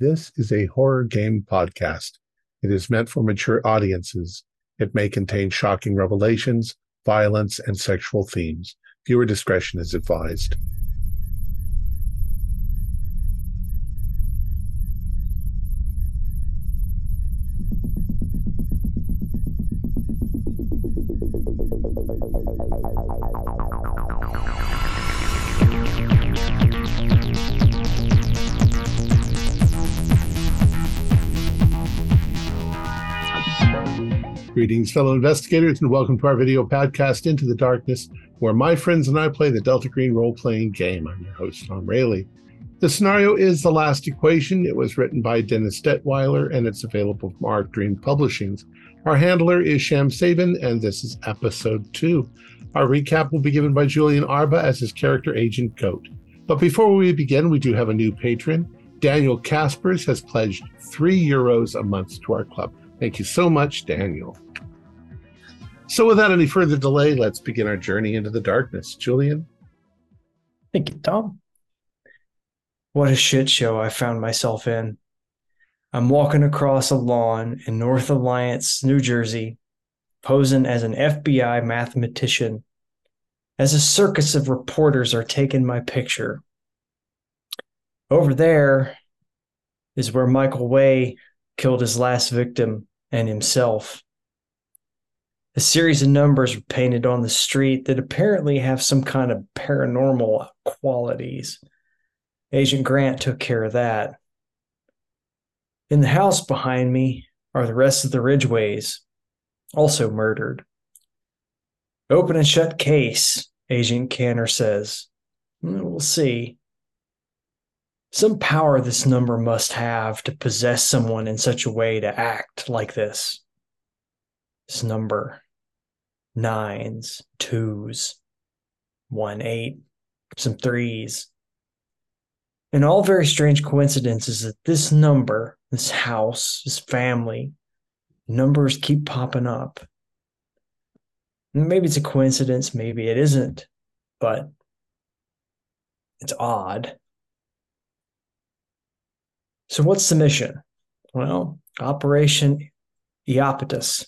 This is a horror game podcast. It is meant for mature audiences. It may contain shocking revelations, violence, and sexual themes. Viewer discretion is advised. Greetings, fellow investigators, and welcome to our video podcast, Into the Darkness, where my friends and I play the Delta Green role playing game. I'm your host, Tom Rayleigh. The scenario is The Last Equation. It was written by Dennis Detwiller and it's available from Arc Dream Publishings. Our handler is Sham Sabin, and this is episode two. Our recap will be given by Julian Arba as his character Agent Goat. But before we begin, we do have a new patron. Daniel Caspers has pledged three euros a month to our club. Thank you so much, Daniel. So, without any further delay, let's begin our journey into the darkness. Julian? Thank you, Tom. What a shit show I found myself in. I'm walking across a lawn in North Alliance, New Jersey, posing as an FBI mathematician, as a circus of reporters are taking my picture. Over there is where Michael Way killed his last victim and himself. A series of numbers were painted on the street that apparently have some kind of paranormal qualities. Agent Grant took care of that. In the house behind me are the rest of the Ridgeways, also murdered. Open and shut case, Agent Canner says. Hmm, we'll see. Some power this number must have to possess someone in such a way to act like this. This number nines, twos, one, eight, some threes. And all very strange coincidences that this number, this house, this family, numbers keep popping up. Maybe it's a coincidence, maybe it isn't, but it's odd. So, what's the mission? Well, Operation Iapetus.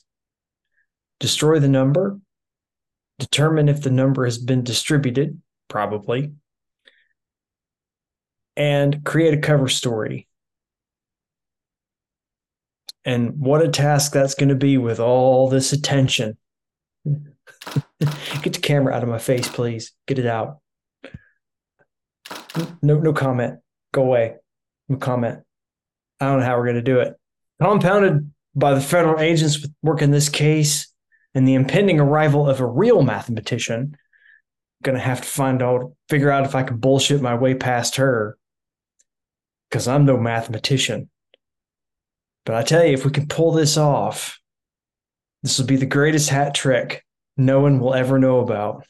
Destroy the number, determine if the number has been distributed, probably, and create a cover story. And what a task that's going to be with all this attention. Get the camera out of my face, please. Get it out. No, no comment. Go away. No comment. I don't know how we're going to do it. Compounded by the federal agents working this case and the impending arrival of a real mathematician, to have to find out, figure out if I can bullshit my way past her because I'm no mathematician. But I tell you, if we can pull this off, this will be the greatest hat trick no one will ever know about.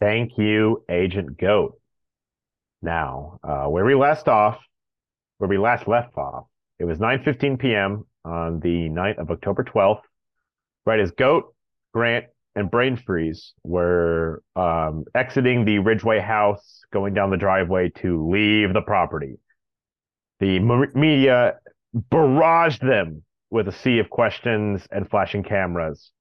Thank you, Agent Goat. Now, uh, where we last off, where we last left off, it was 9:15 p.m. on the night of October 12th. Right as Goat, Grant, and Brain Freeze were um, exiting the Ridgeway house, going down the driveway to leave the property. The media barraged them with a sea of questions and flashing cameras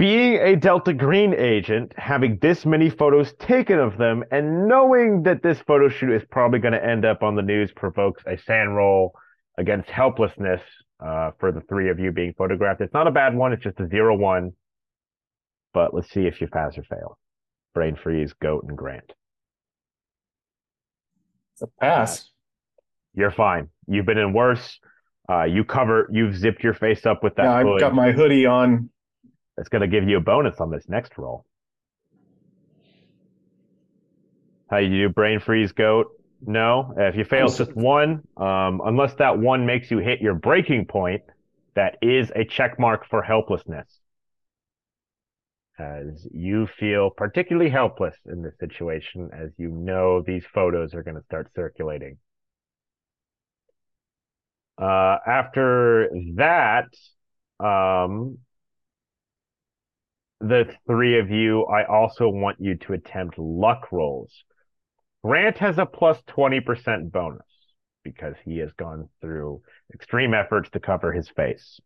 being a Delta Green agent, having this many photos taken of them, and knowing that this photo shoot is probably going to end up on the news provokes a SAN roll against helplessness uh, for the three of you being photographed. It's not a bad one, it's just a zero one. But let's see if you pass or fail. Brain freeze, goat, and Grant. It's a pass. You're fine. You've been in worse. Uh, you cover. You've zipped your face up with that. Yeah, I've got my hoodie on. It's going to give you a bonus on this next roll. How you do, brain freeze, goat? No. If you fail just one, um, unless that one makes you hit your breaking point, that is a check mark for helplessness. As you feel particularly helpless in this situation, as you know these photos are going to start circulating. Uh, after that, um, the three of you, I also want you to attempt luck rolls. Grant has a plus 20% bonus because he has gone through extreme efforts to cover his face.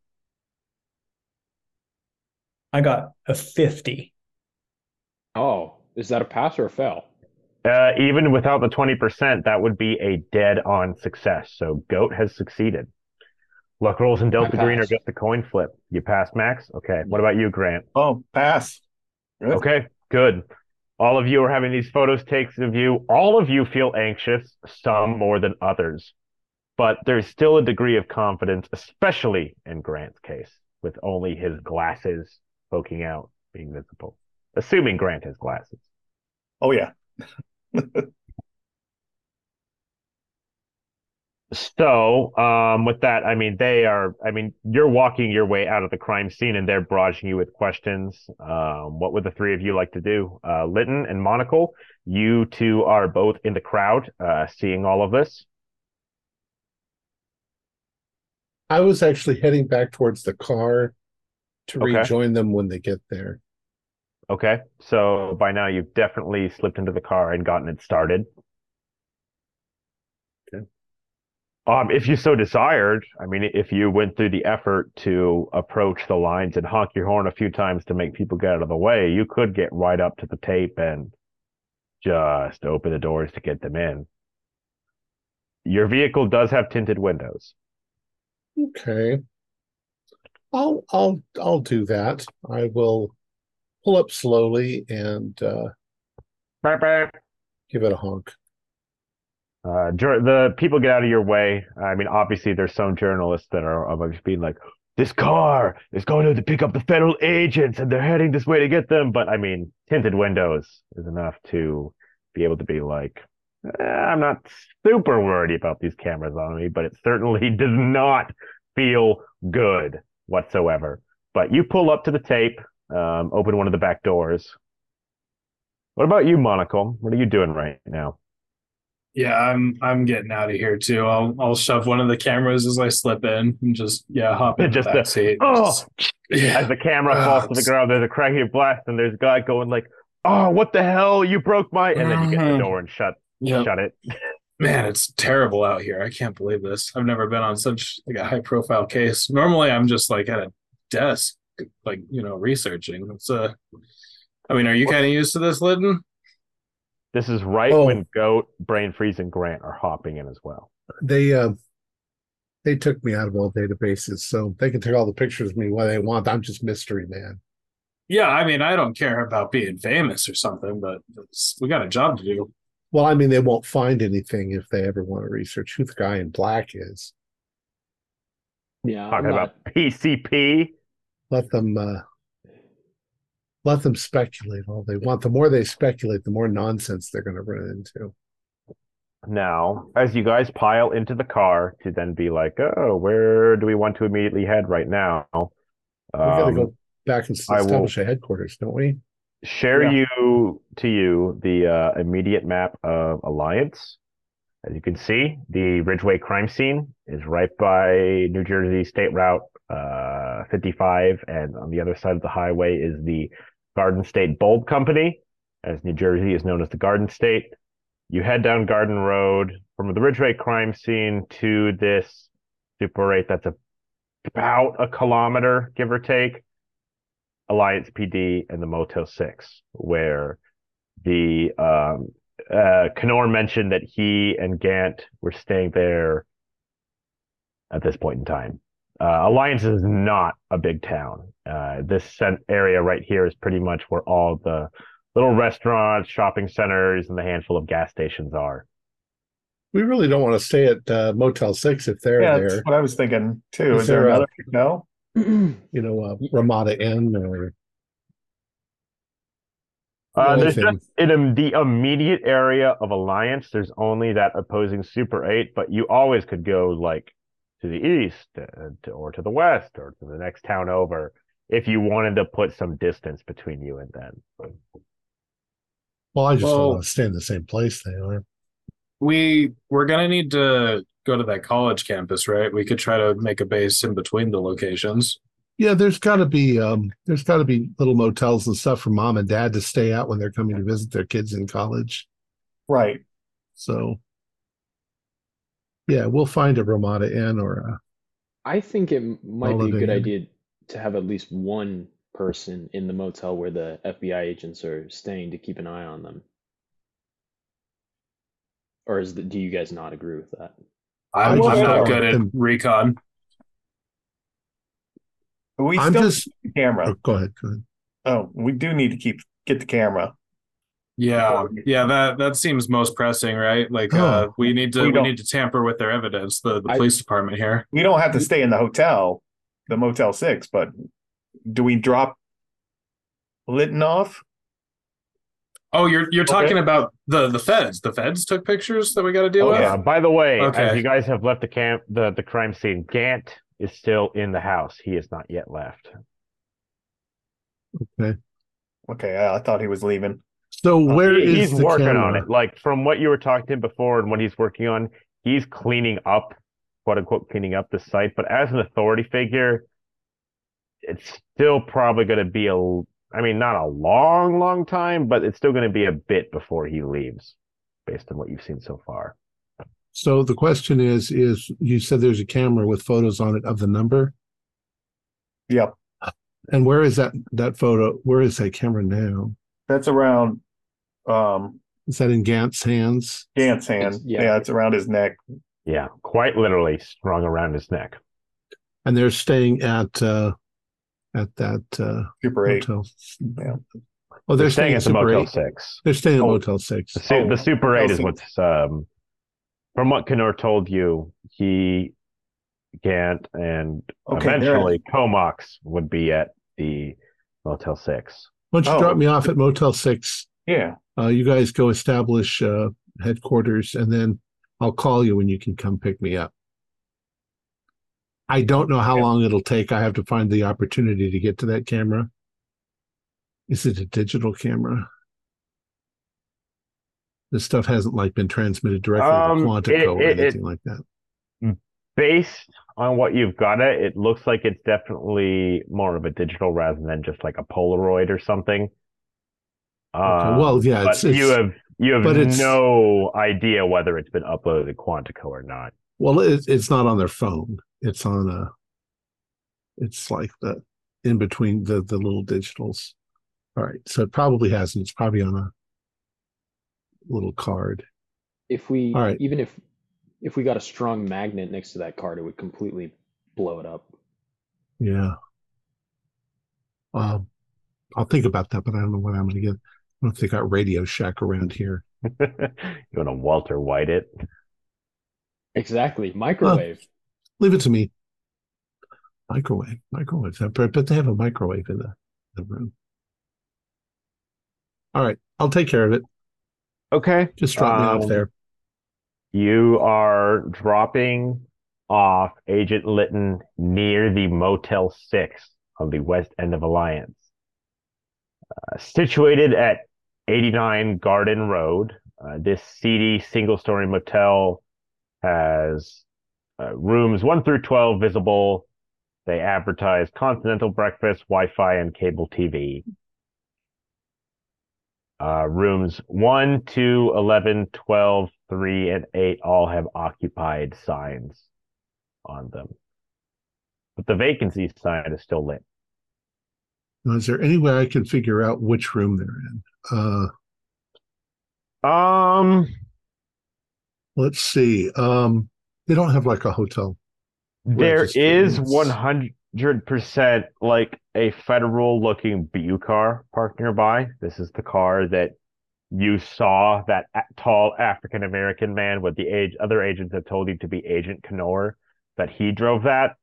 I got a 50. Oh, is that a pass or a fail? Uh, even without the 20%, that would be a dead on success. So Goat has succeeded. Luck rolls in Delta Green are pass. just a coin flip. You pass, Max? Okay. What about you, Grant? Oh, pass. Good. Okay, good. All of you are having these photos takes of you. All of you feel anxious, some more than others. But there's still a degree of confidence, especially in Grant's case, with only his glasses poking out, being visible. Assuming Grant has glasses. Oh yeah. So, um, with that, I mean, they are, I mean, you're walking your way out of the crime scene and they're barraging you with questions. Um, what would the three of you like to do? Uh, Lytton and Monocle, you two are both in the crowd, uh, seeing all of this. I was actually heading back towards the car to Okay. rejoin them when they get there. Okay. So by now you've definitely slipped into the car and gotten it started. Okay. Um, if you so desired, I mean, if you went through the effort to approach the lines and honk your horn a few times to make people get out of the way, you could get right up to the tape and just open the doors to get them in. Your vehicle does have tinted windows. Okay. I'll I'll I'll do that. I will pull up slowly and uh, Beep, beep. give it a honk. Uh, the people get out of your way. I mean, obviously, there's some journalists that are just being like, "This car is going to pick up the federal agents, and they're heading this way to get them." But I mean, tinted windows is enough to be able to be like, eh, "I'm not super worried about these cameras on me," but it certainly does not feel good whatsoever. But you pull up to the tape, um, open one of the back doors. What about you, Monocle? What are you doing right now? Yeah, I'm I'm getting out of here too. I'll I'll shove one of the cameras as I slip in and just yeah hop in Just the the- seat. Oh, Just- yeah. as the camera Ah, falls to the ground, there's a cracking blast, and there's a guy going like, "Oh, what the hell? You broke my!" And then you get the door and shut Yep. shut it. Man, it's terrible out here. I can't believe this. I've never been on such like a high profile case. Normally, I'm just like at a desk, like you know, researching. It's uh, I mean, are you kind of used to this, Lytton? This is right Oh. when Goat, Brain Freeze, and Grant are hopping in as well. They uh, they took me out of all databases, so they can take all the pictures of me what they want. I'm just mystery man. Yeah, I mean, I don't care about being famous or something, but it's, we got a job to do. Well, I mean, they won't find anything if they ever want to research who the guy in black is. Yeah, Talking not- about PCP. Let them uh, let them speculate all they want. The more they speculate, the more nonsense they're going to run into. Now, as you guys pile into the car to then be like, "Oh, where do we want to immediately head right now?" We've got to Um, go back and establish a headquarters, don't we? share Yeah. you to you the uh, immediate map of Alliance. As you can see, the Ridgeway crime scene is right by New Jersey State Route uh, 55, and on the other side of the highway is the Garden State Bulb Company, as New Jersey is known as the Garden State. You head down Garden Road from the Ridgeway crime scene to this Super 8 that's a, about a kilometer, give or take. Alliance PD and the Motel 6, where the um, uh, Kenor mentioned that he and Gant were staying there at this point in time. Uh, Alliance is not a big town. Uh, this cent- area right here is pretty much where all the little restaurants, shopping centers, and the handful of gas stations are. We really don't want to stay at uh, Motel Six if they're Yeah, there. that's what I was thinking too. Is Is, there there a- another? No. You know, uh, Ramada Inn or Uh, there's thing- just in im- the immediate area of Alliance, there's only that opposing Super 8, but you always could go like to the east uh, or to the west or to the next town over if you wanted to put some distance between you and them. well, I just don't Well- want to stay in the same place they are. We we're gonna need to go to that college campus, right? We could try to make a base in between the locations. Yeah, there's got to be um, there's got to be little motels and stuff for mom and dad to stay at when they're coming to visit their kids in college. Right. So, yeah, we'll find a Ramada Inn or a. I think it might be a good Inn. idea to have at least one person in the motel where the FBI agents are staying to keep an eye on them. Or is the, do you guys not agree with that? I'm, I'm I'm not good at I'm- recon. We I'm still just. need the camera. oh, go ahead. Go ahead. Oh, we do need to keep get the camera. Yeah, Before- yeah, that that seems most pressing, right? Like, uh, we need to We we, need to tamper with their evidence. The the I- police department here. We don't have to stay in the hotel, the Motel Six, but do we drop Litton off? Oh, you're you're talking Okay. about the the feds. The feds took pictures that we got to deal Oh, with. yeah. By the way, as you guys have left the camp, the, the crime scene, Gant is still in the house. He has not yet left. Okay, I, I thought he was leaving. So where He- is he's the working on it? Like from what you were talking to him before and what he's working on, he's cleaning up, quote unquote, cleaning up the site. But as an authority figure, it's still probably going to be a, I mean, not a long, long time, but it's still going to be a bit before he leaves, based on what you've seen so far. So the question is: is you said there's a camera with photos on it of the number, Yep, and where is that that photo? Where is that camera now? that's around um Is that in Gant's hands? Gant's hand. It's- yeah. yeah, it's around his neck. Yeah, quite literally strung around his neck. And they're staying at uh at that uh Super eight. hotel. Yeah. Oh, They're staying at the Motel 8. Six. They're staying at Oh. Motel Six. The, su- Oh, the Super 8 is what's, um, from what Kenor told you, he, Gant, and Okay, eventually Comox would be at the Motel 6. Why don't you Oh. drop me off at Motel Six? Yeah. Uh, you guys go establish uh, headquarters, and then I'll call you when you can come pick me up. I don't know how Yeah. long it'll take. I have to find the opportunity to get to that camera. Is it a digital camera? This stuff hasn't like been transmitted directly Um, to Quantico it- or it- anything like that. Based on what you've got it, it looks like it's definitely more of a digital rather than just like a Polaroid or something. Okay, Um, well, yeah, but it's, it's you have you have but it's- no idea whether it's been uploaded to Quantico or not. well, it's it's not on their phone. It's on a. It's like the in between the the little digitals. All right, so it probably hasn't. It's probably on a little card. If we All right. even if if we got a strong magnet next to that card, it would completely blow it up. Yeah. Um, I'll think about that, but I don't know what I'm going to get. I don't know if they got Radio Shack around here. you want to Walter White it? Exactly. Microwave. Leave it to me. Microwave, microwave. I bet bet they have a microwave in the, the room. All right, I'll take care of it. Okay. Just drop me off Um, there. You are dropping off Agent Litton near the Motel 6 on the west end of Alliance. Uh, situated at 89 Garden Road, uh, this seedy single story motel has uh, rooms 1 through 12 visible. They advertise continental breakfast, Wi Fi, and cable TV. Uh, rooms 1, 2, 11, 12, 3, and 8 all have occupied signs on them. But the vacancy sign is still lit. Now, is there any way I can figure out which room they're in? Uh, Um, let's see. Um, they don't have like a hotel. there is units. 100% like a federal looking BU car parked nearby. This is the car that you saw that tall African American man with the age other agents have told you to be Agent Kenor, that he drove that.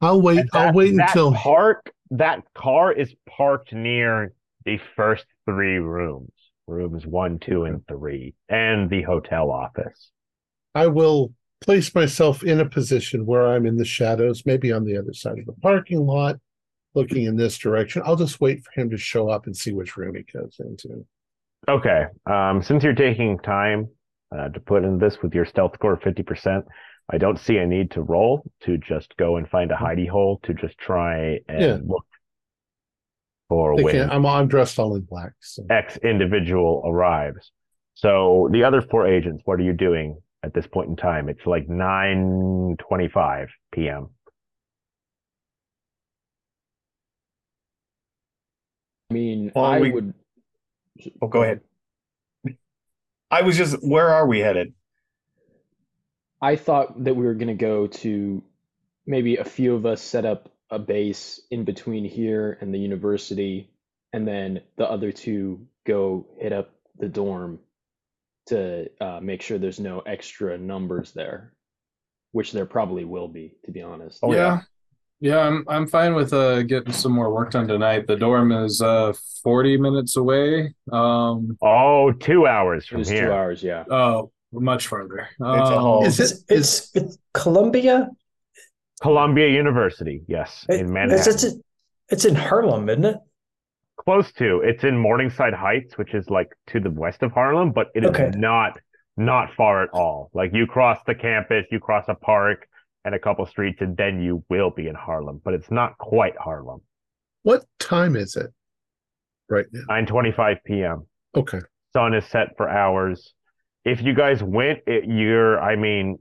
I'll wait. And I'll wait that until. park that car is parked near the first three rooms, rooms one, two, and three, and the hotel office. I will place myself in a position where I'm in the shadows, maybe on the other side of the parking lot, looking in this direction. I'll just wait for him to show up and see which room he goes into. Okay. Um, since you're taking time uh, to put in this with your stealth score of fifty percent, I don't see a need to roll to just go and find a mm-hmm. hidey hole to just try and Yeah. look for They when I'm I'm dressed all in black. So. X individual arrives. So the other four agents, what are you doing at this point in time? It's like 9:25 p.m. I mean, Well, I we- would. Oh, go ahead. I was just, where are we headed? I thought that we were going to go to maybe a few of us set up a base in between here and the university, and then the other two go hit up the dorm to uh, make sure there's no extra numbers there, which there probably will be, to be honest. Oh, yeah. yeah. yeah. I'm I'm fine with uh getting some more work done tonight. The dorm is uh 40 minutes away. Um Oh, two hours It from was two hours, yeah. oh much further. a Um, whole- Is it- It's, it's, it's Columbia. Columbia University, yes, It- in Manhattan. It's, it's, it's in Harlem, isn't it? Close to. It's in Morningside Heights, which is like to the west of Harlem, but it is Okay. not not far at all. Like you cross the campus, you cross a park and a couple streets, and then you will be in Harlem. But it's not quite Harlem. What time is it right now? 9:25 p.m. Okay. sun is set for hours. If you guys went, it, you're, I mean,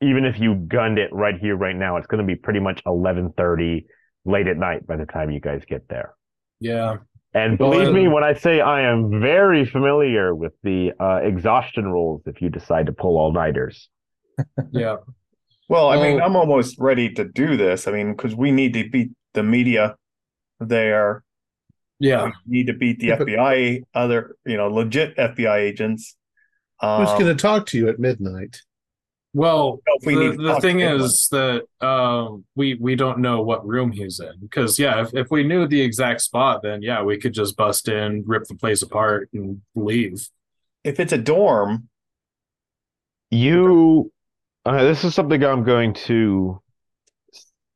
even if you gunned it right here, right now, it's going to be pretty much 11:30 late at night by the time you guys get there. yeah. And Well, believe me when I say I am very familiar with the uh, exhaustion rules if you decide to pull all-nighters. Yeah. Well, I mean, I'm almost ready to do this. I mean, because we need to beat the media there. Yeah. We need to beat the FBI, other, you know, legit FBI agents. Who's Um, going to talk to you at midnight? Well, Well, we the, the thing anyone. is that um, we we don't know what room he's in because yeah, if, if we knew the exact spot, then yeah, we could just bust in, rip the place apart, and leave. if it's a dorm, You, uh, this is something I'm going to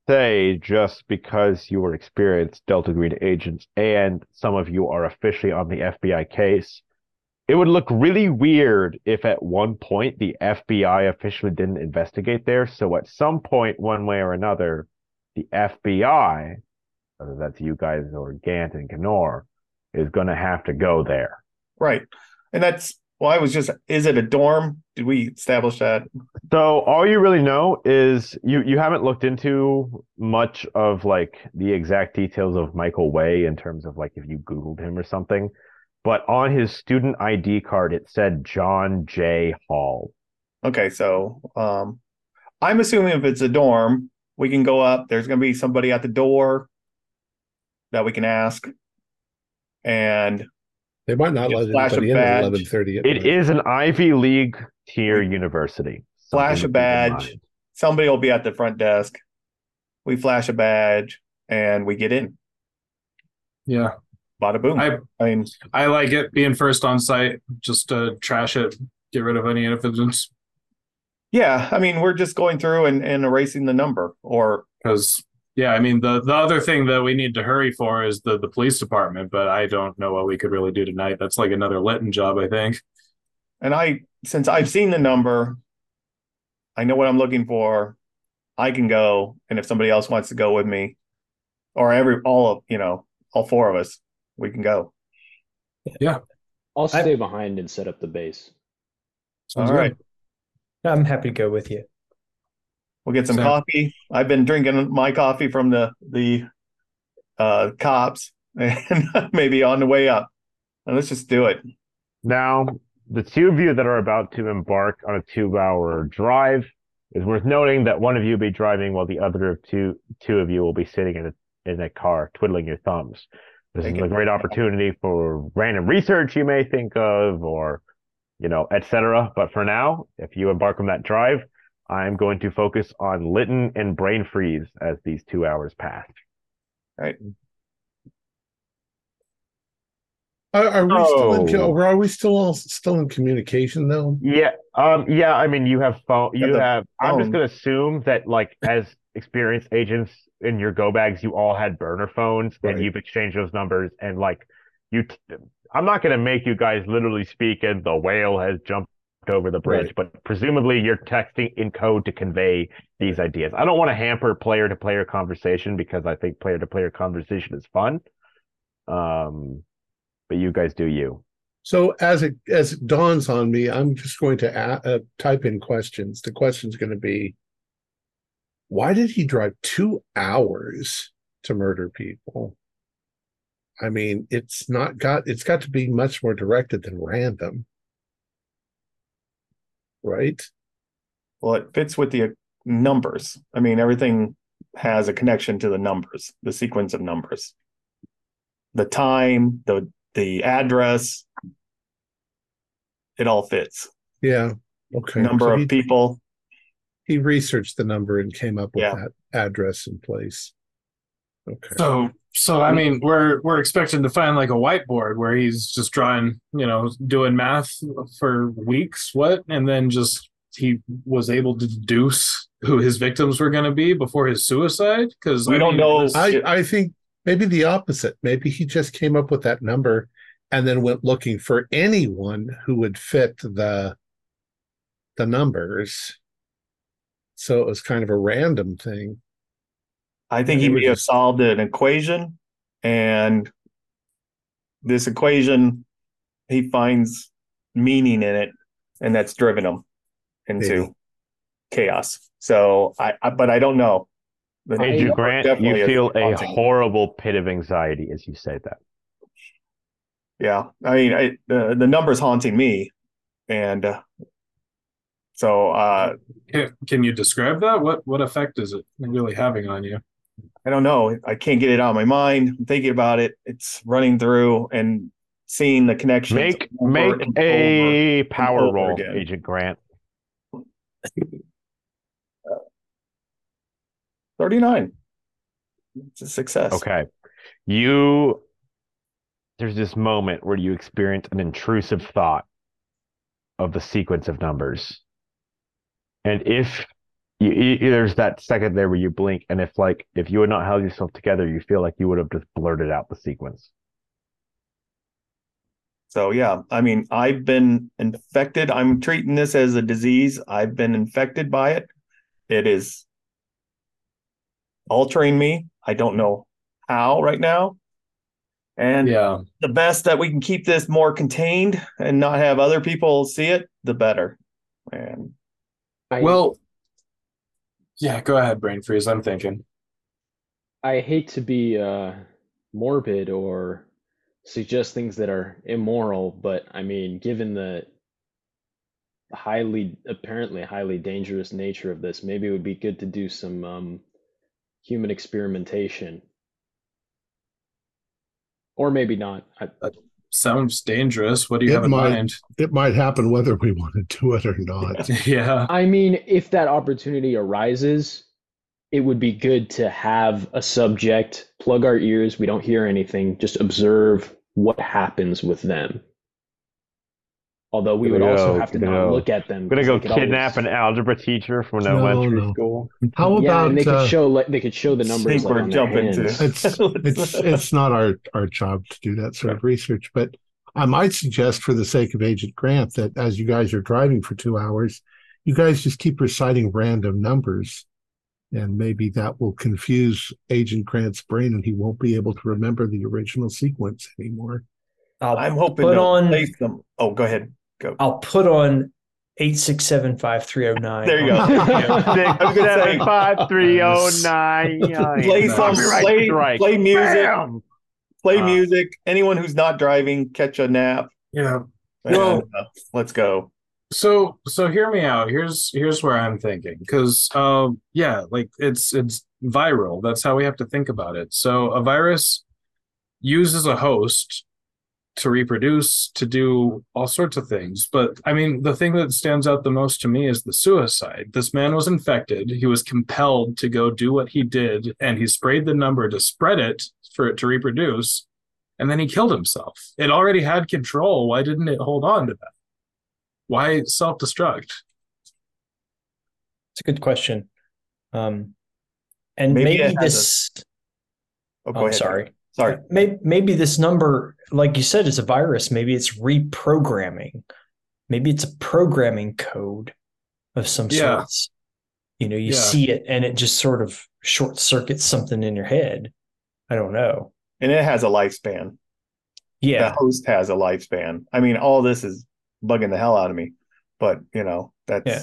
say just because you are experienced Delta Green agents and some of you are officially on the FBI case. It would look really weird if at one point the FBI officially didn't investigate there. So at some point, one way or another, the FBI, whether that's you guys or Gant and Knorr, is going to have to go there. right? And that's well, I was just, is it a dorm? Did we establish that? So all you really know is you you haven't looked into much of like the exact details of Michael Way in terms of like if you Googled him or something. But on his student ID card it said John Jay Hall. Okay, so um, I'm assuming if it's a dorm, we can go up. There's going to be somebody at the door that we can ask, and They might not let flash a anybody in at badge. eleven thirty. It is an Ivy League tier university. Flash a to keep in badge. somebody will be at the front desk. We flash a badge, and we get in. Yeah, Bada boom. I I mean, I like it being first on site, just to trash it, get rid of any evidence. yeah, I mean, we're just going through and, and erasing the number, or Because yeah, I mean the the other thing that we need to hurry for is the the police department, but I don't know what we could really do tonight. That's like another Litton job, I think. and I since I've seen the number, I know what I'm looking for. I can go, and if somebody else wants to go with me, or every all of you know, all four of us, we can go. Yeah. I'll I- stay behind and set up the base. Sounds all right, good. I'm happy to go with you. we'll get some Same. coffee. I've been drinking my coffee from the the uh cops, and maybe on the way up. And let's just do it. Now, the two of you that are about to embark on a two-hour drive is worth noting that one of you will be driving while the other of two two of you will be sitting in a in a car twiddling your thumbs. This is a great opportunity for random research you may think of, or you know, etc. But for now, if you embark on that drive, I'm going to focus on Lytton and Brain Freeze as these two hours pass. Right. Are, are we still in? Oh. co- Are we still all still in communication though? Yeah, um, yeah. I mean, you have phone. You Got the have. I'm just gonna assume that, like, as experienced agents in your go bags, you all had burner phones, Right. and you've exchanged those numbers, and like, you. T- I'm not gonna make you guys literally speak, and the whale has jumped over the bridge, Right. but presumably you're texting in code to convey these ideas. I don't want to hamper player to player conversation because I think player to player conversation is fun. Um, but you guys do you. So as it as it dawns on me, I'm just going to a- uh, type in questions. The question's going to be, why did he drive two hours to murder people? I mean, it's not got. It's got to be much more directed than random, right? Well, it fits with the uh, numbers. I mean, everything has a connection to the numbers, the sequence of numbers, the time, the the address. It all fits. Yeah. Okay. Number So of he, people. He researched the number and came up with Yeah. that address and place. Okay. So so I mean we're we're expecting to find like a whiteboard where he's just drawing, you know, doing math for weeks, what? And then just he was able to deduce who his victims were going to be before his suicide because We don't know- I, I think maybe the opposite. Maybe he just came up with that number and then went looking for anyone who would fit the the numbers. So it was kind of a random thing. I think he They were may have just- solved an equation, and this equation, he finds meaning in it, and that's driven him into Maybe. chaos. So I, I, but I don't know. The Agent number Grant, you feel a haunting. horrible pit of anxiety as you say that. Yeah, I mean, I, the the numbers haunting me, and uh, so uh, Can, can you describe that? What what effect is it really having on you? I don't know. I can't get it out of my mind. I'm thinking about it. It's running through and seeing the connections. Make over make a power roll, again. Agent Grant. 39. It's a success. Okay. You there's this moment where you experience an intrusive thought of the sequence of numbers. And if you, you, there's that second there where you blink, and if like if you had not held yourself together, you feel like you would have just blurted out the sequence. So yeah, I mean, I've been infected. I'm treating this as a disease. I've been infected by it. It is altering me. I don't know how right now. And Yeah. the best that we can keep this more contained and not have other people see it, the better. And I, Well, yeah. Go ahead, brain freeze. I'm thinking. I hate to be uh, morbid or suggest things that are immoral, but I mean, given the highly, apparently highly dangerous nature of this, maybe it would be good to do some um, human experimentation. Or maybe not. I, Sounds dangerous. What do you It have in might. mind? It might happen whether we want to do it or not. yeah. I mean, if that opportunity arises, it would be good to have a subject, plug our ears, we don't hear anything, just observe what happens with them. Although we would Gonna also have to gonna not go- look at them. I'm gonna go kidnap always- an algebra teacher from an No, elementary no. school. How Yeah, about and they could uh, show like they could show the numbers like we're jumping to it's it's it's not our our job to do that sort of research but i might suggest for the sake of agent grant that as you guys are driving for two hours you guys just keep reciting random numbers and maybe that will confuse agent grant's brain and he won't be able to remember the original sequence anymore I'll I'm hoping put to on replace them. Oh, go ahead. Go. I'll put on eight six seven five three oh nine. There you go. Six, I was gonna say- seven, five, three, nine. Play some Copyright play, strike. play music. Bam! Play Uh, music. Anyone who's not driving, catch a nap. Yeah. and, Well- uh, let's go. So so hear me out. Here's here's where I'm thinking because um yeah, like it's it's viral. That's how we have to think about it. So a virus uses a host to reproduce, to do all sorts of things. But I mean, the thing that stands out the most to me is the suicide. This man was infected. He was compelled to go do what he did, and he sprayed the number to spread it for it to reproduce. And then he killed himself. It already had control. Why didn't it hold on to that? Why self destruct? It's a good question. Um, and Maybe maybe, it has this. Oh, go I'm ahead. sorry. Sorry. Uh, maybe, maybe this number, like you said, is a virus. Maybe it's reprogramming. Maybe it's a programming code of some Yeah. sorts. You know, you Yeah. see it and it just sort of short circuits something in your head. I don't know. And it has a lifespan. Yeah. the host has a lifespan. I mean, all this is bugging the hell out of me, but you know, that's Yeah.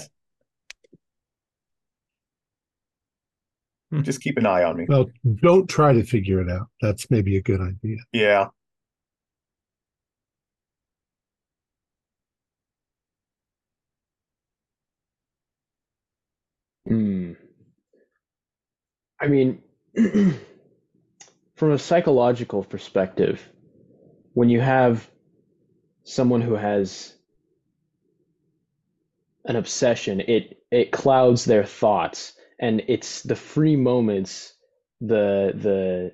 Just keep an eye on me. Well, don't try to figure it out. That's maybe a good idea. Yeah. Hmm. I mean, from a psychological perspective, when you have someone who has an obsession, it it clouds their thoughts, and it's the free moments, the the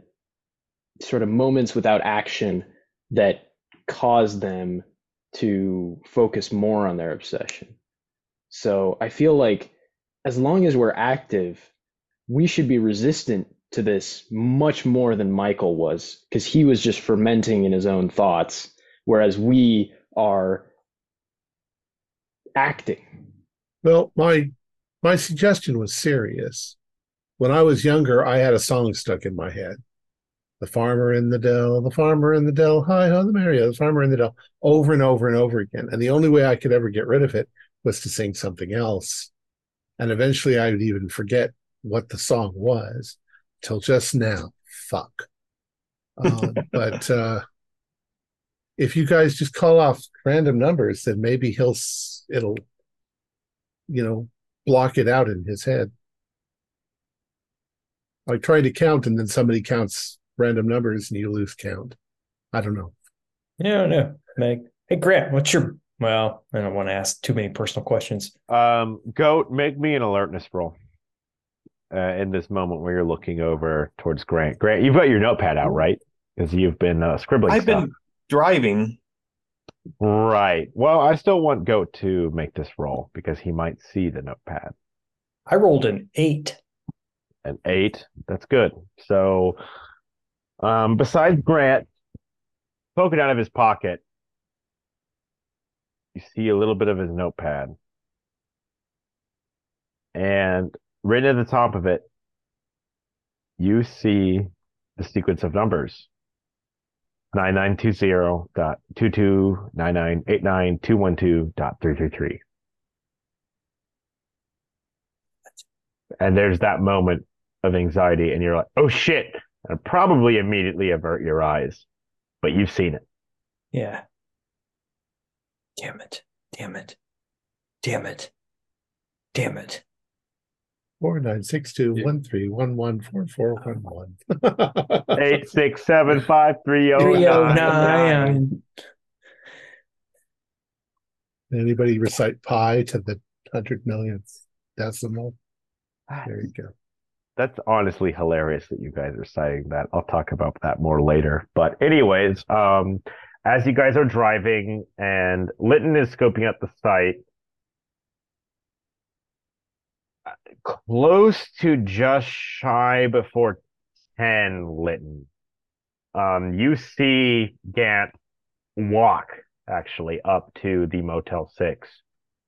sort of moments without action that cause them to focus more on their obsession. So I feel like as long as we're active, we should be resistant to this much more than Michael was, because he was just fermenting in his own thoughts, whereas we are acting. Well, my my suggestion was serious. When I was younger, I had a song stuck in my head. The farmer in the dell, the farmer in the dell, hi ho the Mario, the farmer in the dell, over and over and over again. And the only way I could ever get rid of it was to sing something else. And eventually I would even forget what the song was till just now. Fuck. Um, but uh, if you guys just call off random numbers, then maybe he'll s- it'll you know block it out in his head. Like trying to count and then somebody counts random numbers and you lose count. I don't know. Yeah, no. Meg. Hey Grant, what's your well, I don't want to ask too many personal questions. Um, Goat, make me an alertness roll. Uh, in this moment where you're looking over towards Grant. Grant, you've got your notepad out, right? Because you've been uh, scribbling I've stuff. been driving. Right. Well, I still want Goat to make this roll because he might see the notepad. I rolled an eight. An eight. That's good. So, um, besides Grant poking out of his pocket, you see a little bit of his notepad. And written at the top of it, you see the sequence of numbers. 9920.229989.212.333. And there's that moment of anxiety, and you're like, oh shit. And probably immediately avert your eyes, but you've seen it. Yeah. Damn it. Damn it. Damn it. Damn it. Four nine six two one three one one four four one one. Eight, six, seven, five, three, oh, Three oh nine. nine. Anybody recite pi to the hundred millionth decimal? There you go. That's honestly hilarious that you guys are citing that. I'll talk about that more later. But anyways, um, as you guys are driving and Litton is scoping out the site, close to just shy before 10 Litton, um, you see Gant walk actually up to the Motel 6.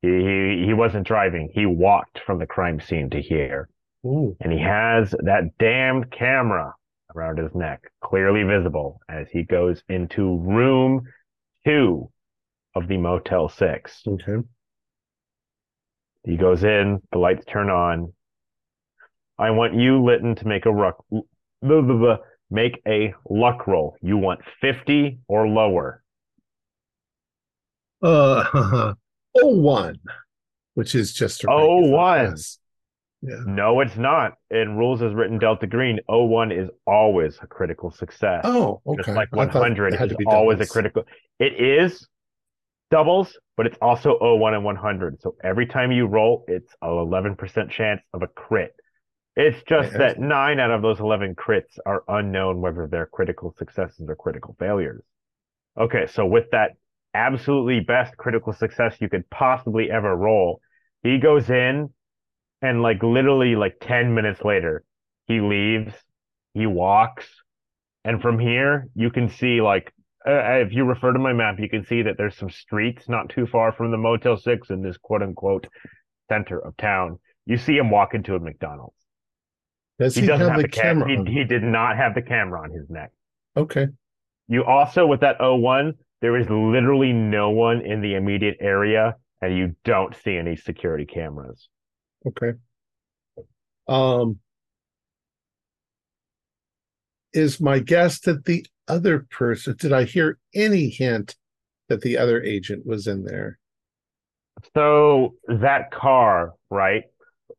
He, he, he wasn't driving. He walked from the crime scene to here Ooh, and he has that damned camera around his neck, clearly visible as he goes into room two of the Motel 6. okay. He goes in, the lights turn on. I want you, Litton, to make a ruck, blah, blah, blah, make a luck roll. You want 50 or lower. Uh, oh one, which is just a Oh, regular one. pass. Yeah. No, it's not. In rules as written Delta Green, 01 is always a critical success. Oh, just okay. like 100 it had is to be always a critical. It is doubles, but it's also 01 and 100. So every time you roll, it's a 11% chance of a crit. It's just Yeah. that nine out of those 11 crits are unknown whether they're critical successes or critical failures. Okay, so with that absolutely best critical success you could possibly ever roll, he goes in and like literally like 10 minutes later, he leaves, he walks, and from here you can see like uh, if you refer to my map, you can see that there's some streets not too far from the Motel 6 in this quote unquote center of town. You see him walk into a McDonald's. Does He, he, doesn't have have the camera. on? He, he did not have the camera on his neck. Okay. You also, with that O1, there is literally no one in the immediate area, and you don't see any security cameras. Okay. Um, is my guess that the other person, did I hear any hint that the other agent was in there? So that car, right?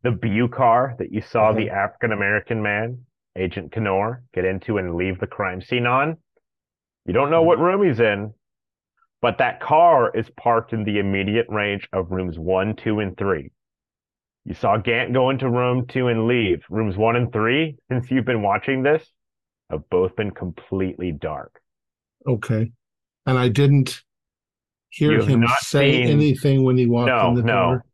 The Bu car that you saw the mm-hmm. African American man, Agent Kenor, get into and leave the crime scene on. You don't know what mm-hmm. room he's in, but that car is parked in the immediate range of rooms one, two, and three. You saw Gant go into room two and leave. Rooms one and three, since you've been watching this, have both been completely dark. Okay. And I didn't hear him say seen- anything when he walked No, in the no. door.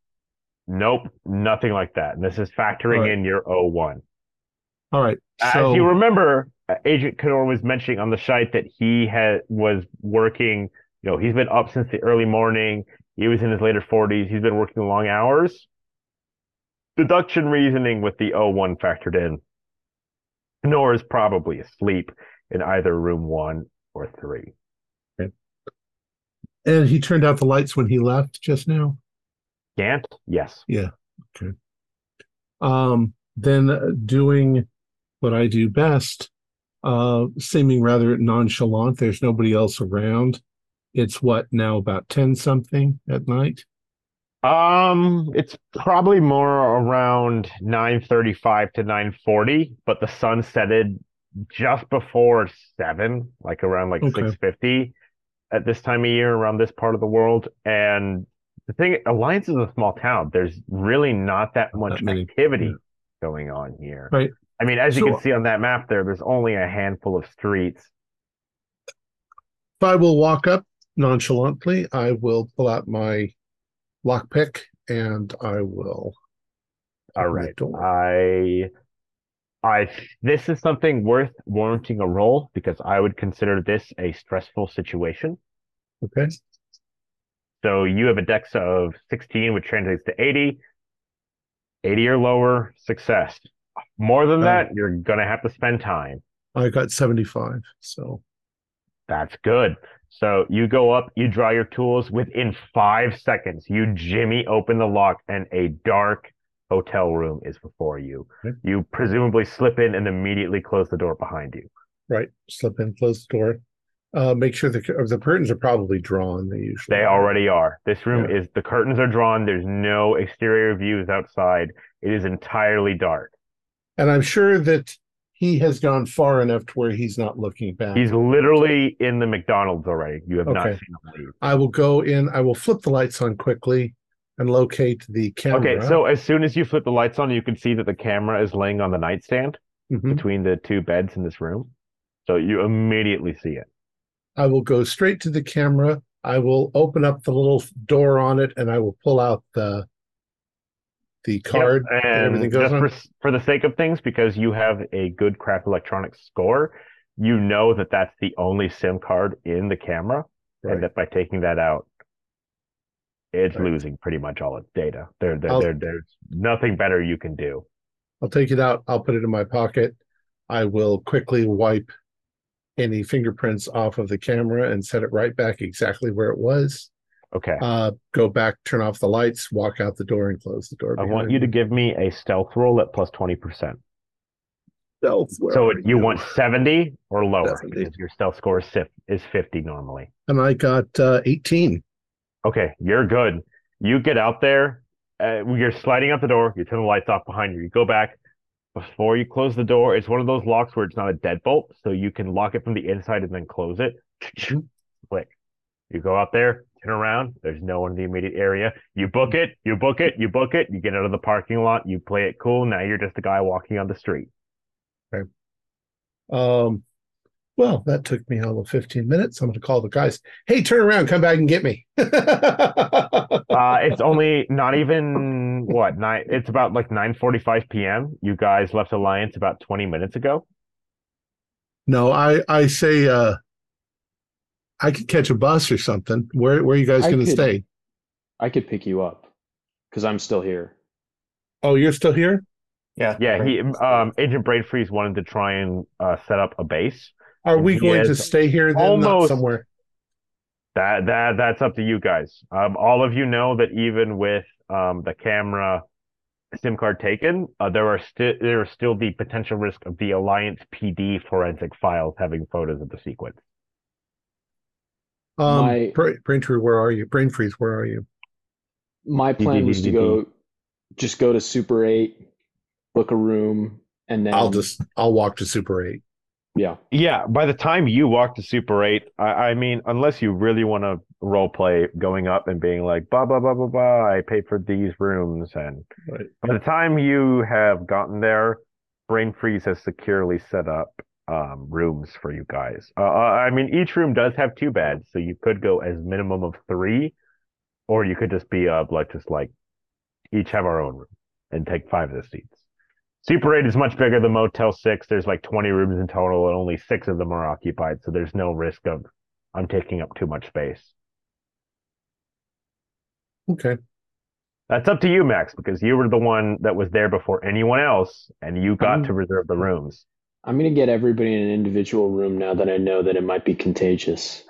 Nope, nothing like that. And this is factoring Right. in your O1. All right. As you remember, uh, Agent Kenor was mentioning on the site that he had was working. You know, he's been up since the early morning. He was in his later forties. He's been working long hours. Deduction reasoning with the O1 factored in. Kenor is probably asleep in either room one or three. and he turned out the lights when he left just now. Gant, yes. Yeah. Okay. Um, then doing what I do best, uh, seeming rather nonchalant. There's nobody else around. It's what now about 10 something at night. Um, it's probably more around 9:35 to 9:40, but the sun setted just before 7, like around like Okay. 6:50 at this time of year around this part of the world. And the thing, Alliance is a small town. There's really not that much That activity yeah. going on here. Right. I mean, as you So- can see on that map there, there's only a handful of streets. If I will walk up nonchalantly, I will pull out my lockpick and I will. All right. I I this is something worth warranting a roll because I would consider this a stressful situation. Okay. So you have a dex of 16, which translates to 80. 80 or lower, success. More than Oh. that, you're gonna have to spend time. I got 75. So, That's good. So you go up, you draw your tools. Within five seconds, you jimmy open the lock, and a dark hotel room is before you. Okay. You presumably slip in and immediately close the door behind you. right. Slip in, close the door. Uh, make sure the, the curtains are probably drawn. They usually They already are. This room Yeah. is the curtains are drawn. There's no exterior views outside. It is entirely dark. And I'm sure that he has gone far enough to where he's not looking back. He's literally in the McDonald's already. You have not seen him leave. I will go in. I will flip the lights on quickly and locate the camera. Okay, so as soon as you flip the lights on, you can see that the camera is laying on the nightstand Mhm. between the two beds in this room. So you immediately see it. I will go straight to the camera. I will open up the little door on it, and I will pull out the the card. Yep, that everything And goes just on. for, for the sake of things, because you have a good craft electronics score, you know that that's the only SIM card in the camera, Right. and that by taking that out, it's Right. losing pretty much all its data. There, there, there, there's nothing better you can do. I'll take it out. I'll put it in my pocket. I will quickly wipe any fingerprints off of the camera and set it right back exactly where it was. Okay. Uh, go back, turn off the lights, walk out the door, and close the door. I want you to give me a stealth roll at plus 20%. Stealth, So are you want 70 or lower 70. because your stealth score is, is 50 normally. and I got uh, 18. Okay, you're good. You get out there, uh, you're sliding out the door, you turn the lights off behind you, you go back. Before you close the door, it's one of those locks where it's not a deadbolt, so you can lock it from the inside and then close it. Mhm. Click. You go out there, turn around, there's no one in the immediate area. You book it, you book it, you book it, you get out of the parking lot, you play it cool. Now you're just a guy walking on the street. Right. Um, well, that took me all of 15 minutes. I'm going to call the guys. Hey, turn around, come back and get me. Uh, it's only not even what nine. It's about like nine forty-five p.m. You guys left Alliance about twenty minutes ago. no, I I say uh, I could catch a bus or something. Where where are you guys going to stay? I could pick you up because I'm still here. Oh, you're still here? Yeah. Yeah, he um Agent Braidfreeze wanted to try and uh, set up a base. Are we going to stay here then? Not almost- somewhere. That that that's up to you guys. Um, all of you know that even with um the camera SIM card taken, uh, there are still there is still the potential risk of the Alliance PD forensic files having photos of the sequence. Um, My- Bra- Braintree, where are you? Brain freeze, where are you? My plan was to go, just go to Super Eight, book a room, and then I'll just I'll walk to Super Eight. yeah. Yeah, by the time you walk to Super 8, I, I mean, unless you really want to role play going up and being like, blah, blah, blah, blah, blah, I paid for these rooms. And Right. by the time you have gotten there, Brain Freeze has securely set up um, rooms for you guys. Uh, uh, I mean, each room does have two beds, so you could go as minimum of three, or you could just be uh, like, just like, each have our own room and take five of the seats. Super 8 is much bigger than Motel 6. There's like 20 rooms in total, and only six of them are occupied. So there's no risk of I'm taking up too much space. Okay. That's up to you, Max, because you were the one that was there before anyone else, and you got Um, to reserve the rooms. I'm gonna get everybody in an individual room now that I know that it might be contagious.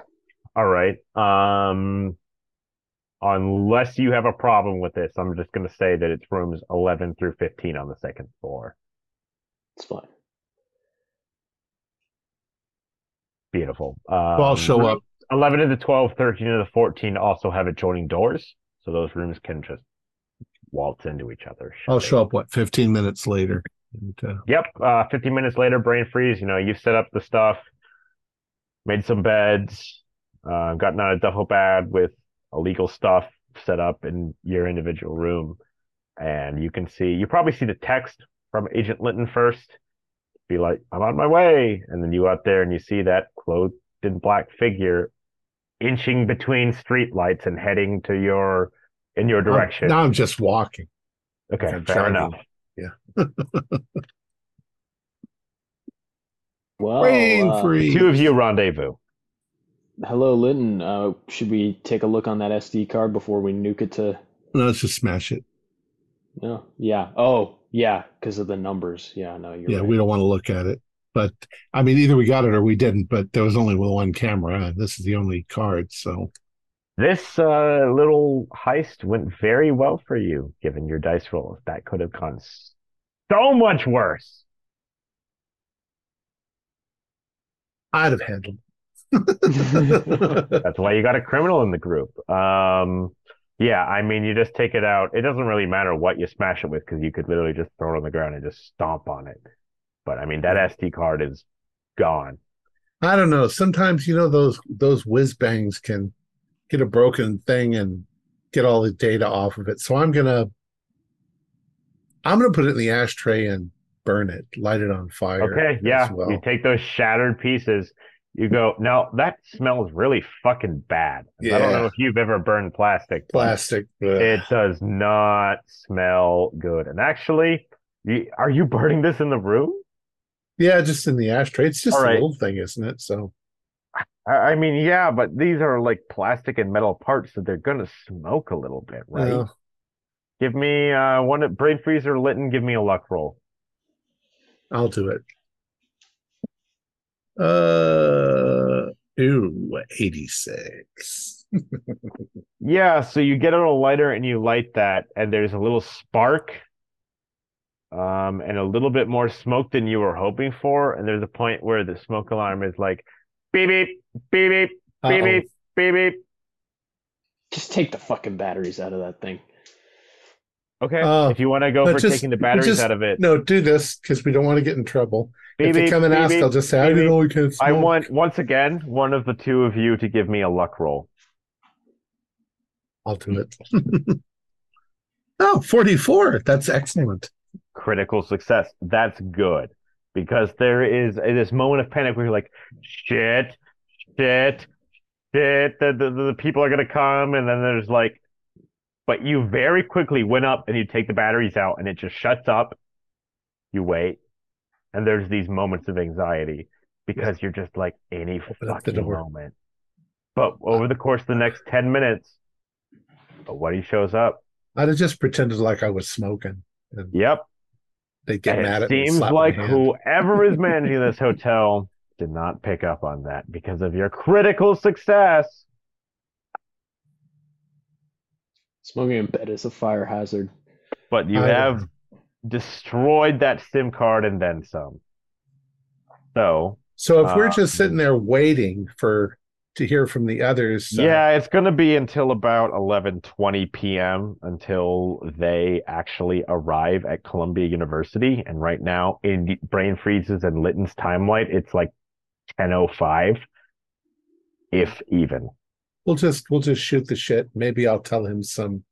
All right. Um, unless you have a problem with this, I'm just going to say that it's rooms 11 through 15 on the second floor. It's fine. Beautiful. So I'll Um, show up. 11 to the 12, 13 to the 14 also have adjoining doors. So those rooms can just waltz into each other. I'll they- show up. What? Fifteen minutes later. And, uh, Yep. Uh, 50 minutes later, brain freeze. You know, you set up the stuff, made some beds, uh, gotten out a duffel bag with illegal stuff set up in your individual room. And you can see, you probably see the text from Agent Linton first. Be like, I'm on my way. And then you out there and you see that clothed in black figure inching between street lights and heading to your, in your direction. Now I'm just walking. okay, I'm fair enough. Well, Brain uh, freeze. Two of you rendezvous. hello, Linton. Uh, should we take a look on that SD card before we nuke it to? No, let's just smash it. No. Yeah. Oh, yeah, because of the numbers. Yeah. No, you're yeah, right. we don't want to look at it. But I mean, either we got it or we didn't. But there was only one camera, and this is the only card. So This uh, little heist went very well for you, given your dice rolls. That could have gone so much worse. I'd have handled. That's why you got a criminal in the group. Um, yeah, I mean, you just take it out. It doesn't really matter what you smash it with because you could literally just throw it on the ground and just stomp on it. But I mean, that SD card is gone. I don't know. Sometimes you know those those whiz bangs can get a broken thing and get all the data off of it. So I'm gonna I'm gonna put it in the ashtray and burn it, light it on fire. Okay, yeah. well. You take those shattered pieces. You go, now that smells really fucking bad. Yeah. I don't know if you've ever burned plastic. Plastic. ugh. It does not smell good. And actually, you, are you burning this in the room? Yeah, just in the ashtray. It's just right. little thing, isn't it? So I, mean, yeah, but these are like plastic and metal parts, so they're gonna smoke a little bit, right? uh, Give me uh one at brain freezer Litton, give me a luck roll. I'll do it. Uh, ooh, 86. Yeah, so you get on a lighter and you light that, and there's a little spark, um, and a little bit more smoke than you were hoping for. And there's a point where the smoke alarm is like beep beep beep beep beep beep beep beep. Just take the fucking batteries out of that thing. Okay, Uh, if you want to go for just- taking the batteries just- out of it, No, do this because we don't want to get in trouble. beep if they come and beep ask, beep, I'll just say, I beep, don't know we can't I want once again one of the two of you to give me a luck roll. I'll do it. oh, 44. That's excellent. critical success. That's good because there is this moment of panic where you're like, shit, shit, shit, the, the, the people are going to come. And then there's like, but you very quickly went up and you take the batteries out and it just shuts up. You wait. And there's these moments of anxiety because you're just like any Open up the fucking moment. But over the course of the next 10 minutes, but what he shows up. I'd have just pretended like I was smoking. And Yep. They'd get And mad it at me. and seems slap my like hand. whoever is managing this hotel did not pick up on that because of your critical success. Smoking in bed is a fire hazard. But you I- have destroyed that SIM card and then some. So So if we're Uh, just sitting there waiting for to hear from the others, uh, yeah, it's going to be until about 11:20 p.m. until they actually arrive at Columbia University. And right now, in Brain Freezes and Litton's timeline, it's like 10:05, if even. we'll just we'll just shoot the shit. Maybe I'll tell him some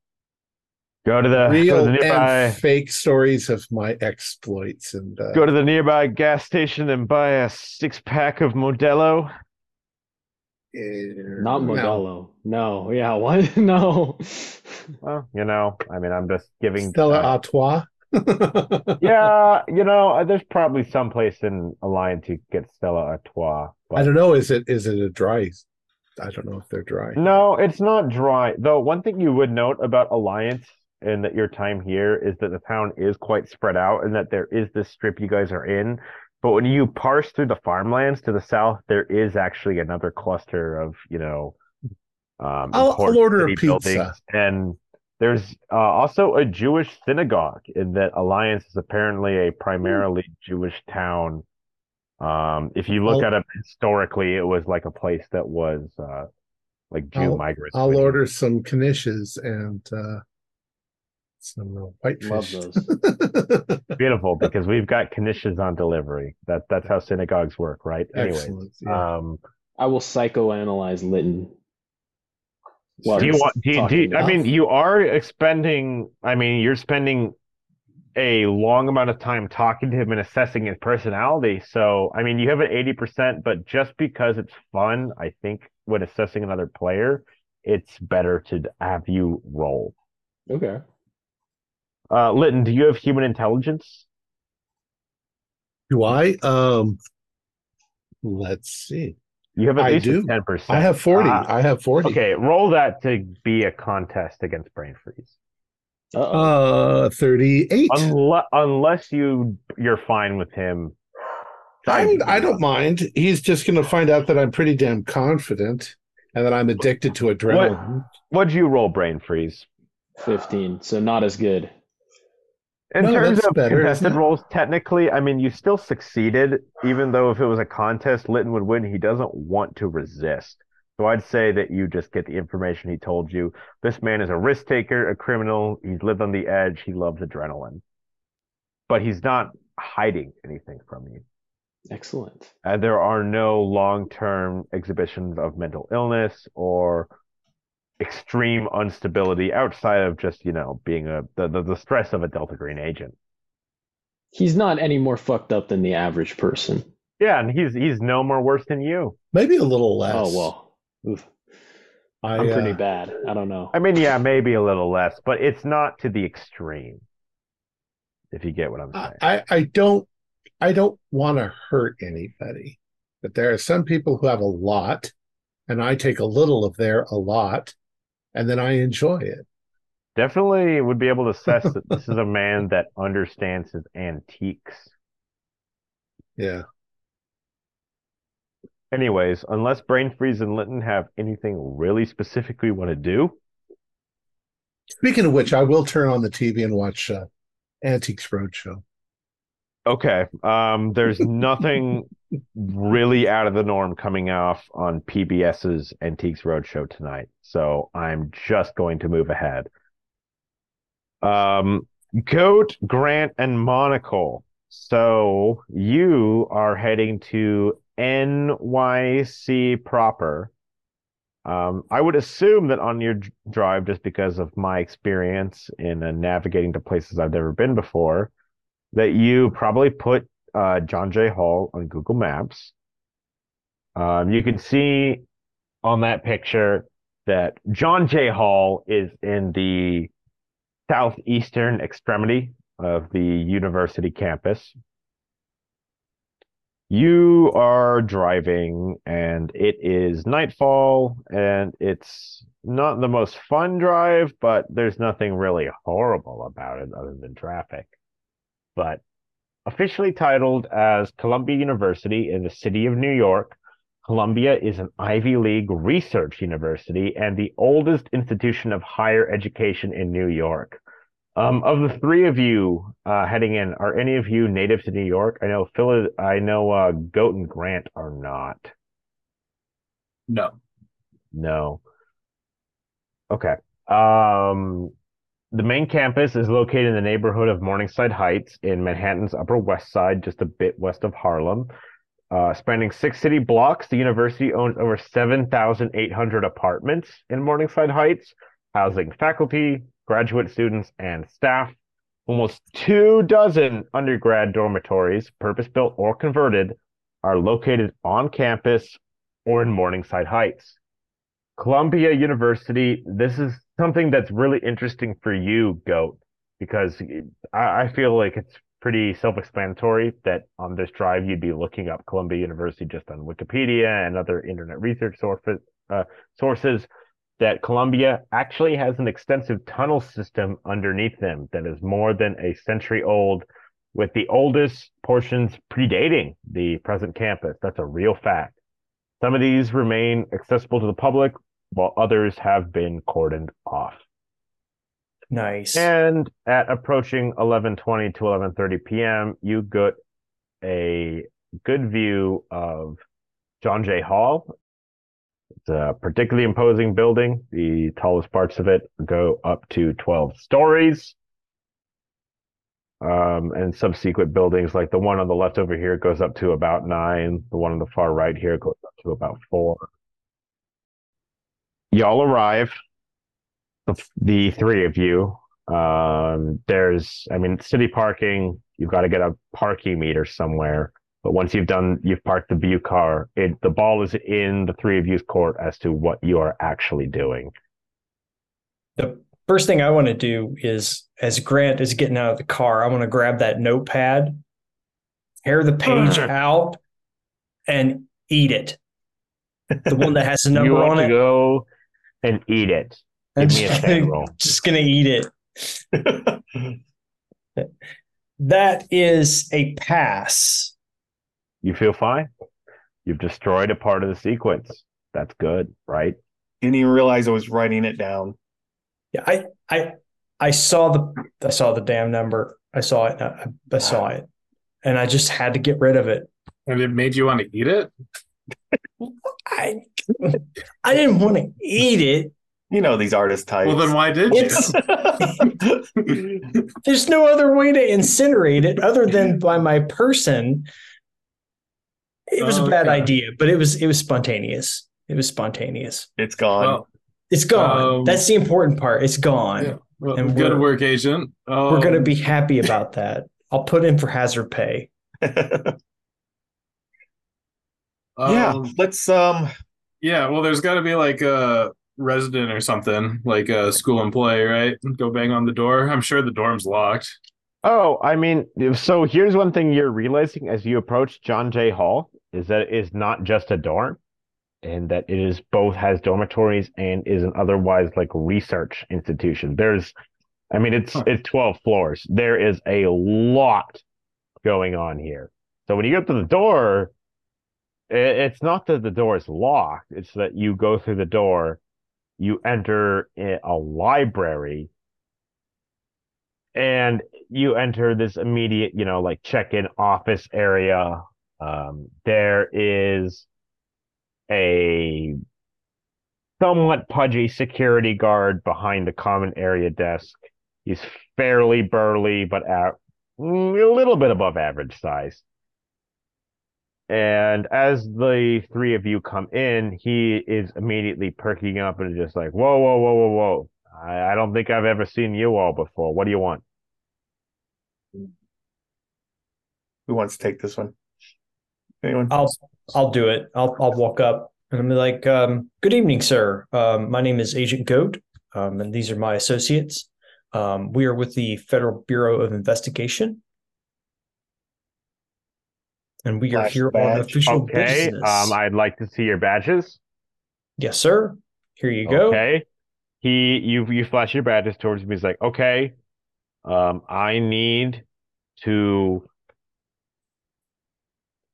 Go to the, go to real the nearby and fake stories of my exploits and uh, go to the nearby gas station and buy a six pack of Modelo. Eh, Not no. Modelo. No. Yeah. What? no. Well, you know, I mean, I'm just giving. Stella uh, Artois. yeah, you know, uh, there's probably some place in Alliance you get Stella Artois. I don't know. Is it is it a dry? I don't know if they're dry. no, it's not dry. Though one thing you would note about Alliance and that your time here is that the town is quite spread out and that there is this strip you guys are in. But when you parse through the farmlands to the south, there is actually another cluster of, you know, um, I'll- I'll order a pizza. And there's uh, also a Jewish synagogue in that Alliance is apparently a primarily Jewish town. Um, if you look I'll- at it historically, it was like a place that was uh, like Jew I'll- migrants. I'll order some knishes and uh, some uh, whitefish. Love those. Beautiful, because we've got knishes on delivery. That that's how synagogues work, right? Anyway, Yeah. um, I will psychoanalyze Litton. while do you want? Do you, do you- I mean, you are expending. I mean, you're spending a long amount of time talking to him and assessing his personality. So, I mean, you have an eighty percent, but just because it's fun, I think when assessing another player, it's better to have you roll. Okay. Uh, Litton, do you have human intelligence? do I? Um, let's see. You have at I least do. ten percent. I have forty. I have forty. Okay, roll that to be a contest against brain freeze. Uh-oh. Uh, thirty-eight. Unless, unless you you're fine with him. I'm, I don't mind. He's just going to find out that I'm pretty damn confident and that I'm addicted to adrenaline. What'd you roll, brain freeze? 15. So not as good. In No, terms of better, contested it? rolls, technically, I mean, you still succeeded, even though if it was a contest, Litton would win. He doesn't want to resist. So I'd say that you just get the information he told you. This man is a risk taker, a criminal. He's lived on the edge. He loves adrenaline. But he's not hiding anything from you. Excellent. Uh, there are no long-term exhibitions of mental illness or extreme instability outside of just you know being a the, the, the stress of a delta green agent He's not any more fucked up than the average person. yeah and he's he's no more worse than you Maybe a little less. Oh, well. Oof. I, I'm pretty uh, bad. I don't know. i mean yeah maybe a little less but it's not to the extreme if you get what i'm saying I I don't I don't want to hurt anybody, but there are some people who have a lot, and I take a little of their a lot, and then I enjoy it. definitely would be able to assess that this is a man that understands his antiques Yeah. anyways unless brain freeze and linton have anything really specific we want to do Speaking of which, I will turn on the TV and watch uh, Antiques Roadshow. Okay. Um, there's nothing really out of the norm coming off on PBS's Antiques Roadshow tonight, so I'm just going to move ahead. Um, Goat, Grant, and Monocle. So you are heading to NYC proper. Um, I would assume that on your drive, just because of my experience in uh, navigating to places I've never been before, that you probably put uh, John Jay Hall on Google Maps. Um, you can see on that picture that John Jay Hall is in the southeastern extremity of the university campus. You are driving, and it is nightfall, and it's not the most fun drive, but there's nothing really horrible about it other than traffic. But officially titled as Columbia University in the city of New York, Columbia is an Ivy League research university and the oldest institution of higher education in New York. Um, of the three of you uh, heading in, are any of you native to New York? I know Phil. I know uh, Goat and Grant are not. No. No. Okay. Um, the main campus is located in the neighborhood of Morningside Heights in Manhattan's Upper West Side, just a bit west of Harlem. Uh, spanning six city blocks, the university owns over 7,800 apartments in Morningside Heights, housing faculty, graduate students, and staff. Almost two dozen undergrad dormitories, purpose built or converted, are located on campus or in Morningside Heights. Columbia University, this is something that's really interesting for you, Goat, because I, I feel like it's pretty self-explanatory that on this drive you'd be looking up Columbia University just on Wikipedia and other internet research. Uh, sources that Columbia actually has an extensive tunnel system underneath them that is more than a century old, with the oldest portions predating the present campus. That's a real fact. Some of these remain accessible to the public, while others have been cordoned off. Nice. And at approaching 11:20 to 11:30 p.m., you get a good view of John Jay Hall. It's a particularly imposing building. The tallest parts of it go up to 12 stories. Um, and subsequent buildings, like the one on the left over here, goes up to about nine. The one on the far right here goes up to about four. Y'all arrive the, the three of you. Um, there's, I mean, city parking. You've got to get a parking meter somewhere. But once you've done, you've parked the view car. It the ball is in the three of you's court as to what you are actually doing. The first thing I want to do is, as Grant is getting out of the car, I want to grab that notepad, tear the page out, and eat it. The one that has the number you want on to it. go and eat it. I'm me a just sand gonna, roll. just gonna eat it. That is a pass. You feel fine. You've destroyed a part of the sequence. That's good, right? Didn't even realize I was writing it down. Yeah, I I I saw the I saw the damn number. I saw it. I, I saw it, and I just had to get rid of it. And it made you want to eat it? I I didn't want to eat it. You know these artist types. Well, then why did you? It's there's no other way to incinerate it other than by my person. It was a bad Okay. idea, but it was it was spontaneous. It was spontaneous. it's gone. Well, It's gone. Um, That's the important part. It's gone. Yeah. well, And good we're- work, agent. Um, We're gonna be happy about that. I'll put in for hazard pay. yeah, um, let's um Yeah, well, there's got to be like a resident or something, like a school employee, right? Go bang on the door. I'm sure the dorm's locked. Oh, I mean, so here's one thing you're realizing as you approach John Jay Hall is that it is not just a dorm and that it is both has dormitories and is an otherwise like research institution. There's I mean it's Huh. it's 12 floors. There is a lot going on here. So when you get to the door, it's not that the door is locked, it's that you go through the door, you enter a library and you enter this immediate, you know, like check-in office area. Um, there is a somewhat pudgy security guard behind the common area desk. He's fairly burly, but a, mm, a little bit above average size. And as the three of you come in, he is immediately perking up and just like, whoa, whoa, whoa, whoa, whoa. I, I don't think I've ever seen you all before. What do you want? who wants to take this one? Anyone? I'll I'll do it. I'll I'll walk up and I'll be like, um, "Good evening, sir. Um, my name is Agent Goat, um, and these are my associates. Um, we are with the Federal Bureau of Investigation, and we are Flash here on badge. official Okay, business. um, I'd like to see your badges. yes, sir. Here you go. Okay. He you you flash your badges towards me. He's like, okay, um, I need to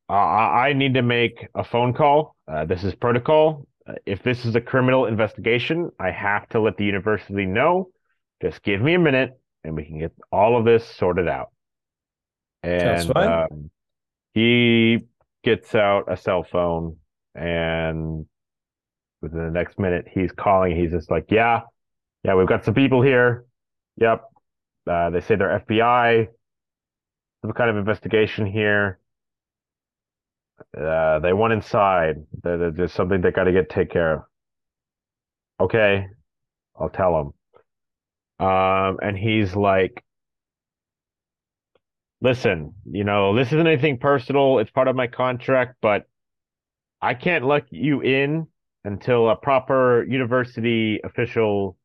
Uh, I I need to make a phone call. Uh, this is protocol. Uh, if this is a criminal investigation, I have to let the university know. Just give me a minute, and we can get all of this sorted out. Sounds And fine. um, he gets out a cell phone, and within the next minute, he's calling. He's just like, "Yeah, yeah, we've got some people here. Yep, uh, they say they're FBI. Some kind of investigation here." Uh, they went inside. There, there- there's something they got to get take care of. Okay, I'll tell him. Um, and he's like, "Listen, you know, this isn't anything personal. It's part of my contract, but I can't let you in until a proper university official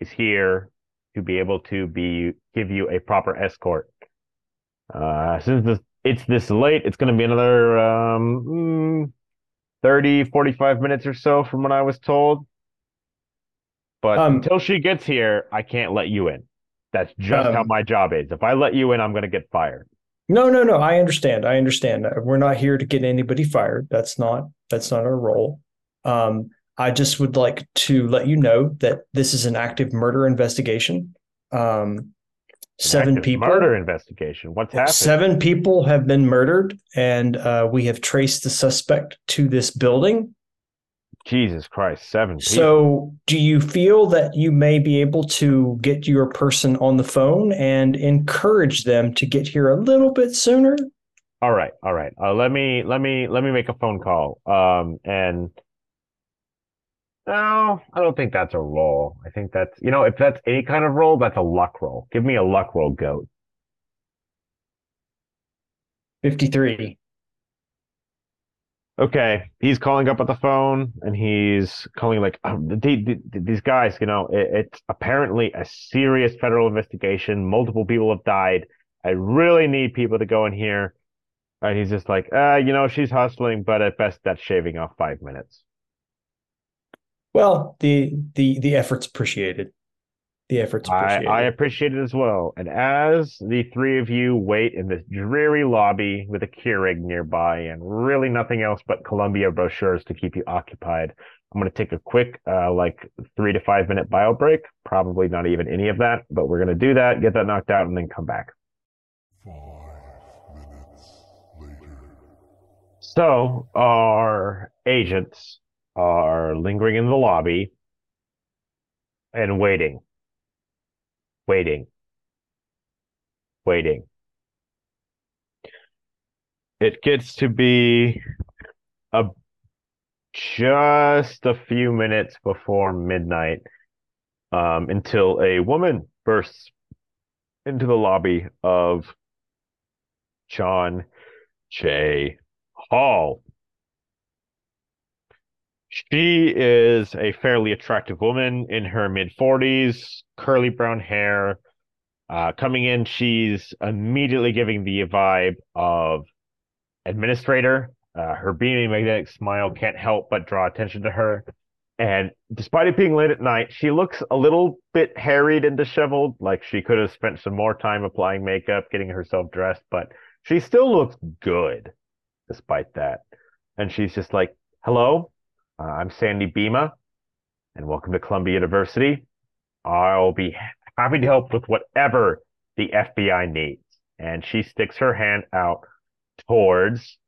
is here to be able to be give you a proper escort. Uh, since this it's this late, it's going to be another um, mm, 30, 45 minutes or so from what I was told. But Um, until she gets here, I can't let you in. That's just how Um, my job is. If I let you in, I'm going to get fired. No, no, no. I understand. I understand. We're not here to get anybody fired. That's not that's not our role. Um, I just would like to let you know that this is an active murder investigation. Um, seven people. murder investigation. What's happening? Seven people have been murdered, and uh, we have traced the suspect to this building. Jesus Christ, seven people. So, do you feel that you may be able to get your person on the phone and encourage them to get here a little bit sooner? All right, all right. Uh, let me let me let me make a phone call. Um, and no, I don't think that's a roll. I think that's you know, if that's any kind of roll, that's a luck roll. Give me a luck roll, goat. 53. Okay, he's calling up at the phone, and he's calling like um, the, the, the- these guys. You know, it, it's apparently a serious federal investigation. Multiple people have died. I really need people to go in here. And he's just like, uh, you know, she's hustling, but at best, that's shaving off five minutes. Well, the the the effort's appreciated. The effort's I. I appreciate it as well. And as the three of you wait in this dreary lobby with a Keurig nearby and really nothing else but Columbia brochures to keep you occupied, I'm going to take a quick, uh, like three to five minute bio break. Probably not even any of that, but we're going to do that, get that knocked out, and then come back. So our agents are lingering in the lobby and waiting, waiting, waiting. It gets to be a just a few minutes before midnight um, until a woman bursts into the lobby of John Jay Hall. She is a fairly attractive woman in her mid 40s, curly brown hair. Uh, coming in, she's immediately giving the vibe of administrator. Uh, her beaming magnetic smile can't help but draw attention to her. And despite it being late at night, she looks a little bit harried and disheveled, like she could have spent some more time applying makeup, getting herself dressed, but she still looks good despite that. And she's just like, hello, uh, I'm Sandy Bima, and welcome to Columbia University. I'll be happy to help with whatever the FBI needs. And she sticks her hand out towards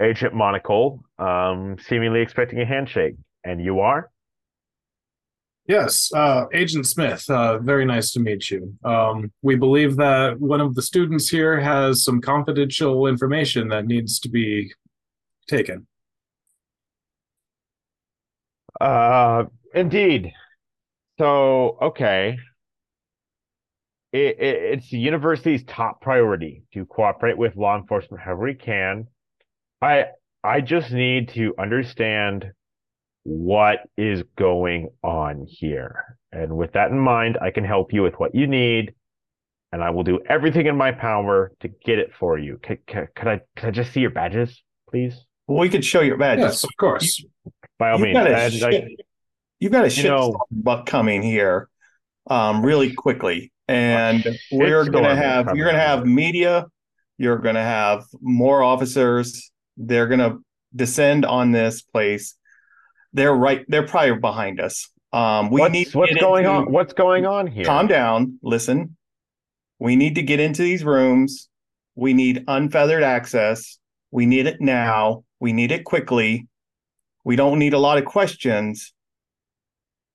Agent Monocle, um, seemingly expecting a handshake. And you are? Yes, uh, Agent Smith, uh, very nice to meet you. Um, we believe that one of the students here has some confidential information that needs to be taken. Uh, indeed. So, okay. It, it, it's the university's top priority to cooperate with law enforcement however we can. I I just need to understand what is going on here. And with that in mind, I can help you with what you need, and I will do everything in my power to get it for you. Could, could, could I could I just see your badges, please? Well, we could show your badges. Yes, of course. By all You've means. got a shit, like, you've got a you shit know- buck coming here, um, really quickly, and we're gonna have you're gonna have media, you're gonna have more officers, They're gonna descend on this place. They're right. They're probably behind us. Um, we what's, need to what's going into- on? What's going on here? Calm down. Listen. We need to get into these rooms. We need unfeathered access. We need it now. We need it quickly. We don't need a lot of questions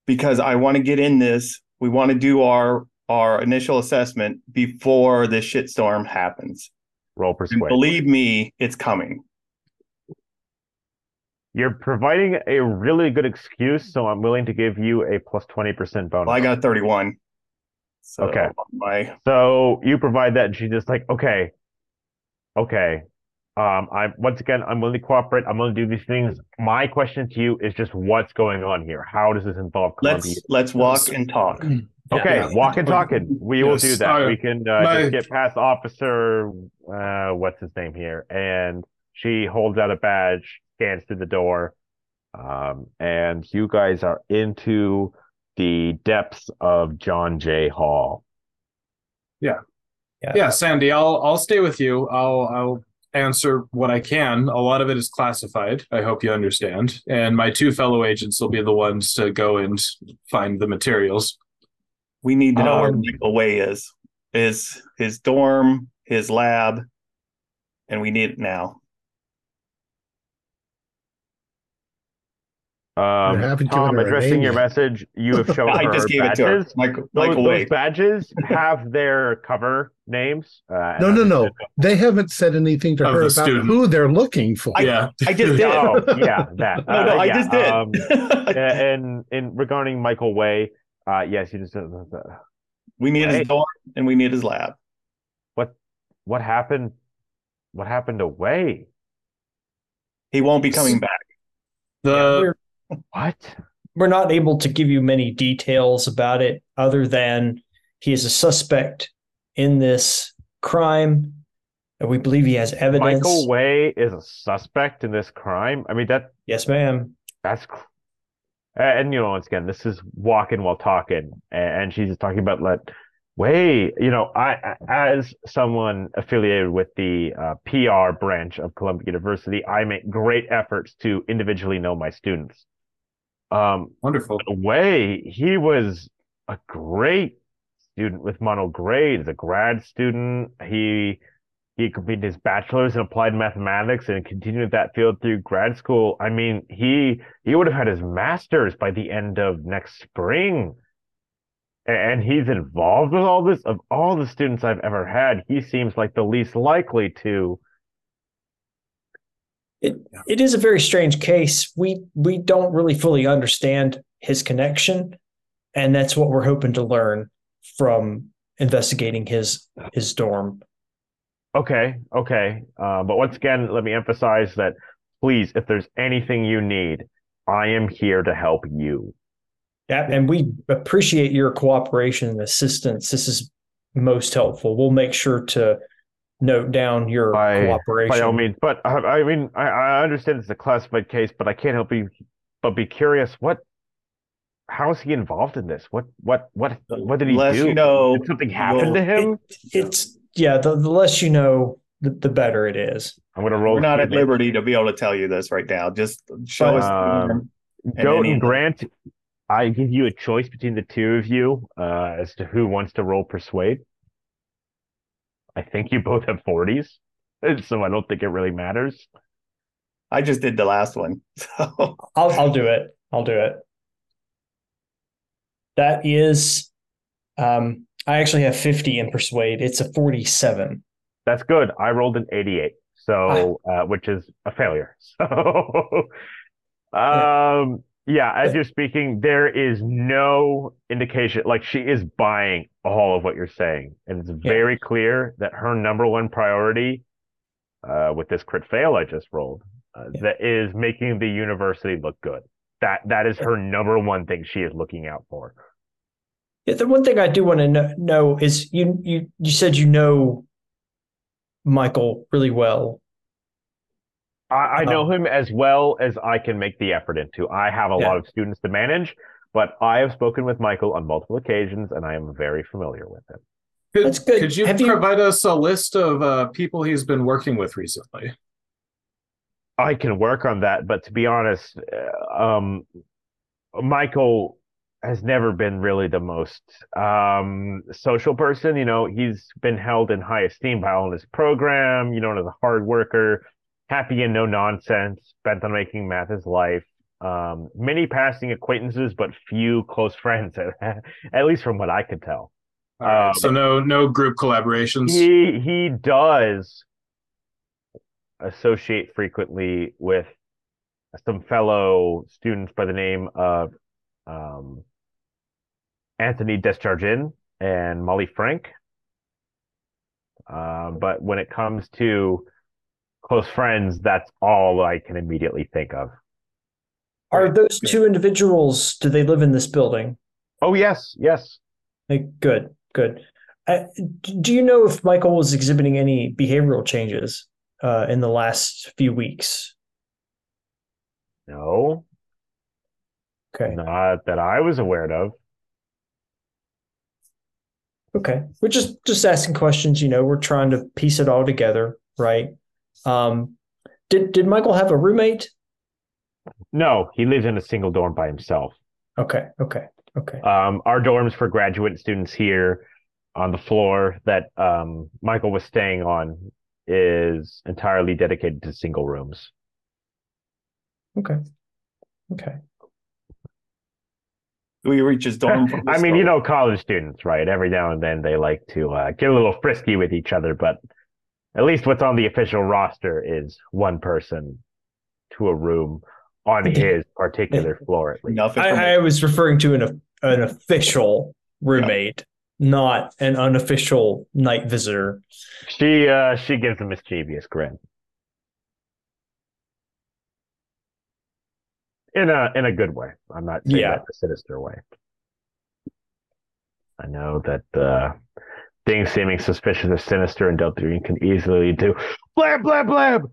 because I want to get in this. We want to do our our initial assessment before this shitstorm happens. Roll And persuade. believe me, it's coming. You're providing a really good excuse, so I'm willing to give you a plus twenty percent bonus. Well, I got 31. So Okay. my So you provide that, and she's just like, okay, okay. Um, I'm once again, I'm willing to cooperate. I'm willing to do these things. My question to you is just, what's going on here? How does this involve Columbia? let's let's walk and talk. Okay, Yeah. walk and talking. We will do that. Uh, we can uh, my- just get past Officer, uh, what's his name here, and she holds out a badge, scans through the door, um, and you guys are into the depths of John Jay Hall. Yeah. Yeah, Sandy, I'll I'll stay with you. I'll I'll answer what I can. A lot of it is classified. I hope you understand. And my two fellow agents will be the ones to go and find the materials. We need to know where Um, Michael Way is. Is his dorm, his lab, and we need it now. Um, haven't Tom, given addressing your message, you have shown I her just gave it to her. badges. Michael, Those, Michael those badges have their cover names. Uh, No, no, no. They haven't said anything to Of her about student. who they're looking for. yeah. I just did. Oh, yeah, that. No, no, Uh, I yeah, just did. Um, and in regarding Michael Way, uh, yes, you just uh, uh, we need Hey. his dorm and we need his lab. what What happened? What happened to Way? He won't be coming back. The we're, What? we're not able to give you many details about it other than he is a suspect in this crime. And we believe he has evidence. Michael Way is a suspect in this crime. I mean that Yes, ma'am. that's and you know once again this is walking while talking and, she's just talking about let way you know I I- as someone affiliated with the uh, PR branch of Columbia University I make great efforts to individually know my students um wonderful. way he was a great student with mono grades, a grad student. He he completed his bachelor's in applied mathematics and continued that field through grad school. I mean he he would have had his master's by the end of next spring. And he's involved with all this of all the students i've ever had he seems like the least likely to It it is a very strange case. We we don't really fully understand his connection, and that's what we're hoping to learn from investigating his his dorm. Okay, okay. Uh, but once again, let me emphasize that please, if there's anything you need, I am here to help you. Yeah, and we appreciate your cooperation and assistance. This is most helpful. We'll make sure to note down your By- cooperation. By all means. But I, I mean, I, I understand it's a classified case, but I can't help you but be curious. What? How is he involved in this? What? What? What? What did he Less do? you know, Did something happen you'll- to him? it's yeah. The, the less you know, the, the better it is. I'm gonna roll. We're not at speed. liberty to be able to tell you this right now. Just show us. the Um, dorm. and Goat and Grant, I give you a choice between the two of you uh, as to who wants to roll persuade. I think you both have 40s, so I don't think it really matters. I just did the last one. So I'll I'll do it. I'll do it. That is, um, I actually have fifty in persuade. It's a forty-seven. That's good. I rolled an 88, so uh, which is a failure. So, um, yeah, as you're speaking, there is no indication. Like she is buying all of what you're saying, and it's very clear that her number one priority, uh, with this crit fail I just rolled, uh, Yeah. that is making the university look good. That that is her number one thing she is looking out for. Yeah, the one thing I do want to know, know is you you you said you know Michael really well. I, I know Um, him as well as I can make the effort into. I have a Yeah. lot of students to manage, but I have spoken with Michael on multiple occasions, and I am very familiar with him. Could, That's good. Could you Have you- provide us a list of uh, people he's been working with recently? I can work on that, but to be honest, uh, um, Michael has never been really the most um, social person. You know, he's been held in high esteem by all in his program. You know, as a hard worker, happy and no nonsense, bent on making math his life. Um, many passing acquaintances, but few close friends, at least from what I could tell. Right, Um, so no no group collaborations. He he does associate frequently with some fellow students by the name of um, Anthony Desjardins and Molly Frank. Um, but when it comes to close friends, that's all I can immediately think of. Are those two individuals? Do they live in this building? Oh yes, yes. Like, good, good. Uh, do you know if Michael was exhibiting any behavioral changes uh, in the last few weeks? No, Okay, not that I was aware of. okay. We're just just asking questions. You know, we're trying to piece it all together, right? Um, did did Michael have a roommate? No, he lives in a single dorm by himself. Okay, okay, okay. Um, our dorms for graduate students here on the floor that um, Michael was staying on is entirely dedicated to single rooms. Okay. Okay. We reach his dorm. from I this mean, you know, college students, right? Every now and then they like to uh, get a little frisky with each other, but at least what's on the official roster is one person to a room on his particular floor, at least. I, I was referring to an an official roommate, not an unofficial night visitor. She uh, she gives a mischievous grin. In a in a good way. I'm not saying Yeah. that in a sinister way. I know that uh, things seeming suspicious or sinister in Delta Green can easily lead to blab blab blab.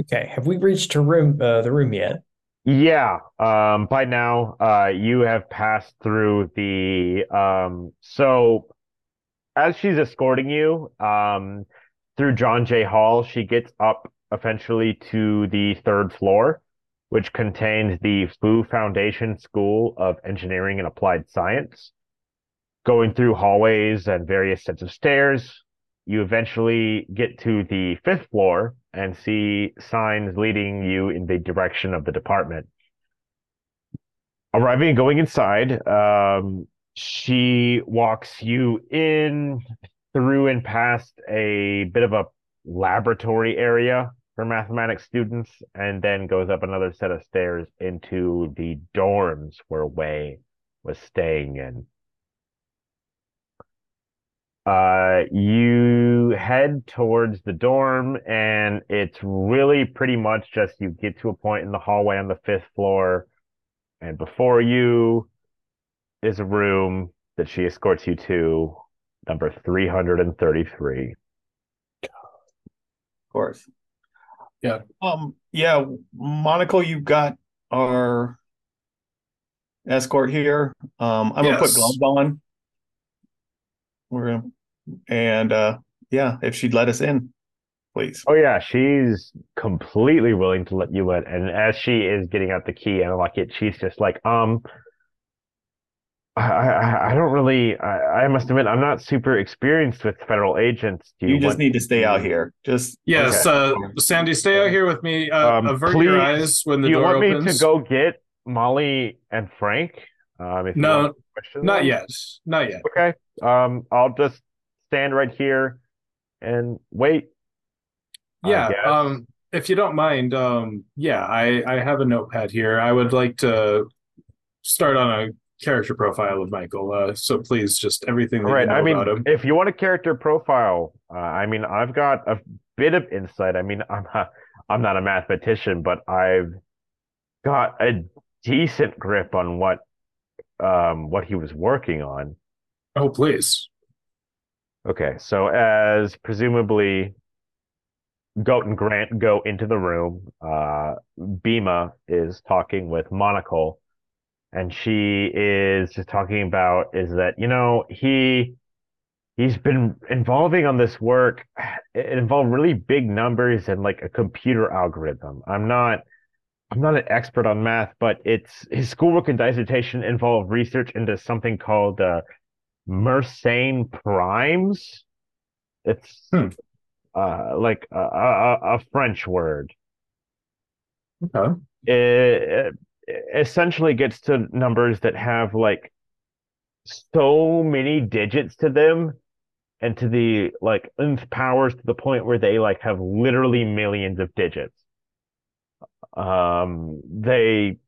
Okay, have we reached room? Uh, the room yet? Yeah. Um, by now, uh, you have passed through the um. So, as she's escorting you, um, through John Jay Hall, she gets up eventually to the third floor, which contains the Fu Foundation School of Engineering and Applied Science. Going through hallways and various sets of stairs, you eventually get to the fifth floor and see signs leading you in the direction of the department. Arriving and going inside, um, she walks you in through and past a bit of a laboratory area for mathematics students, and then goes up another set of stairs into the dorms where Wei was staying in. Uh, you head towards the dorm, and it's really pretty much just you get to a point in the hallway on the fifth floor, and before you is a room that she escorts you to, number 333. of course. Yeah. Um. Yeah, Monocle, you've got our escort here. Um. I'm gonna put gloves on. We're gonna, and uh, yeah, if she'd let us in, please. Oh yeah, she's completely willing to let you in, and as she is getting out the key and unlock it, she's just like, um, I, I, I don't really, I, I must admit, I'm not super experienced with federal agents. Do You just want- need to stay out here. Just Yes, uh, Sandy, stay out here with me. Uh, Um, avert your eyes when the Do you door want opens. me to go get Molly and Frank? Um, if No, want Not them? yet. Not yet. Okay. Um, I'll just stand right here and wait. Yeah. Um, if you don't mind, um, yeah, I I have a notepad here. I would like to start on a character profile of Michael. Uh, so please, just everything right. you know I mean, about him. if you want a character profile, uh, I mean, I've got a bit of insight. I mean, I'm not, I'm not a mathematician, but I've got a decent grip on what, um, what he was working on. Oh, please. Okay, so as presumably Goat and Grant go into the room, uh, Bima is talking with Monocle, and she is just talking about is that, you know, he he's been involving on this work. It involved really big numbers and like a computer algorithm. I'm not I'm not an expert on math, but it's his schoolwork and dissertation involved research into something called uh, Mersenne primes. It's Hmm. uh, like a, a, a French word. Okay. It, it essentially gets to numbers that have like so many digits to them and to the like nth powers to the point where they like have literally millions of digits. Um, they,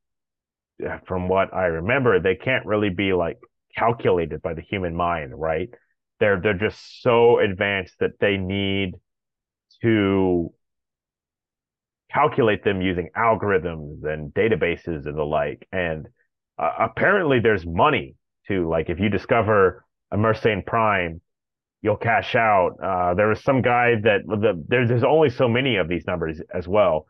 from what I remember, they can't really be like calculated by the human mind, right? They're they're just so advanced that they need to calculate them using algorithms and databases and the like. And uh, apparently, there's money to like if you discover a Mersenne prime, you'll cash out. Uh, there was some guy that the there's only so many of these numbers as well.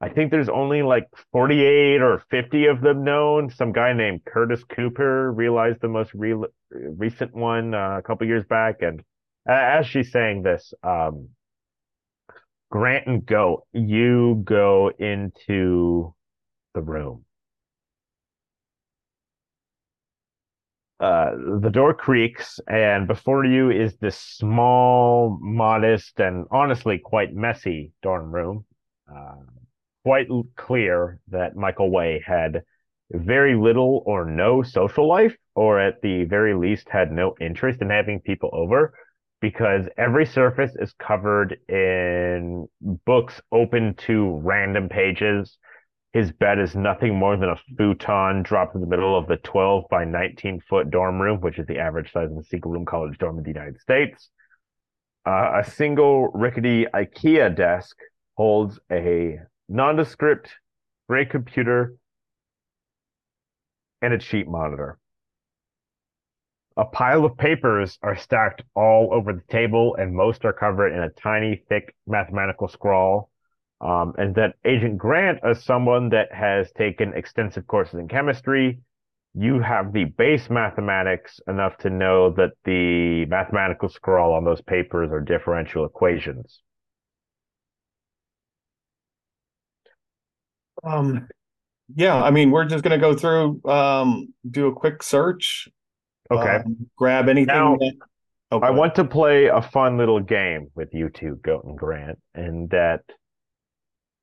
I think there's only like 48 or 50 of them known. Some guy named Curtis Cooper realized the most real, recent one uh, a couple years back. And as she's saying this, um, Grant and Goat, you go into the room. Uh, the door creaks, and before you is this small, modest, and honestly quite messy dorm room. Uh, quite clear that Michael Way had very little or no social life, or at the very least had no interest in having people over, because every surface is covered in books open to random pages. His bed is nothing more than a futon dropped in the middle of the 12 by 19 foot dorm room, which is the average size of a single room college dorm in the United States. Uh, a single rickety IKEA desk holds a nondescript gray computer and a cheap monitor. A pile of papers are stacked all over the table, and most are covered in a tiny, thick mathematical scrawl. Um, and that Agent Grant, as someone that has taken extensive courses in chemistry, you have the base mathematics enough to know that the mathematical scrawl on those papers are differential equations. Um, yeah, I mean, we're just gonna go through, um, do a quick search. Okay. um, grab anything. Now, that, oh, I want to play a fun little game with you two, Goat and Grant, and that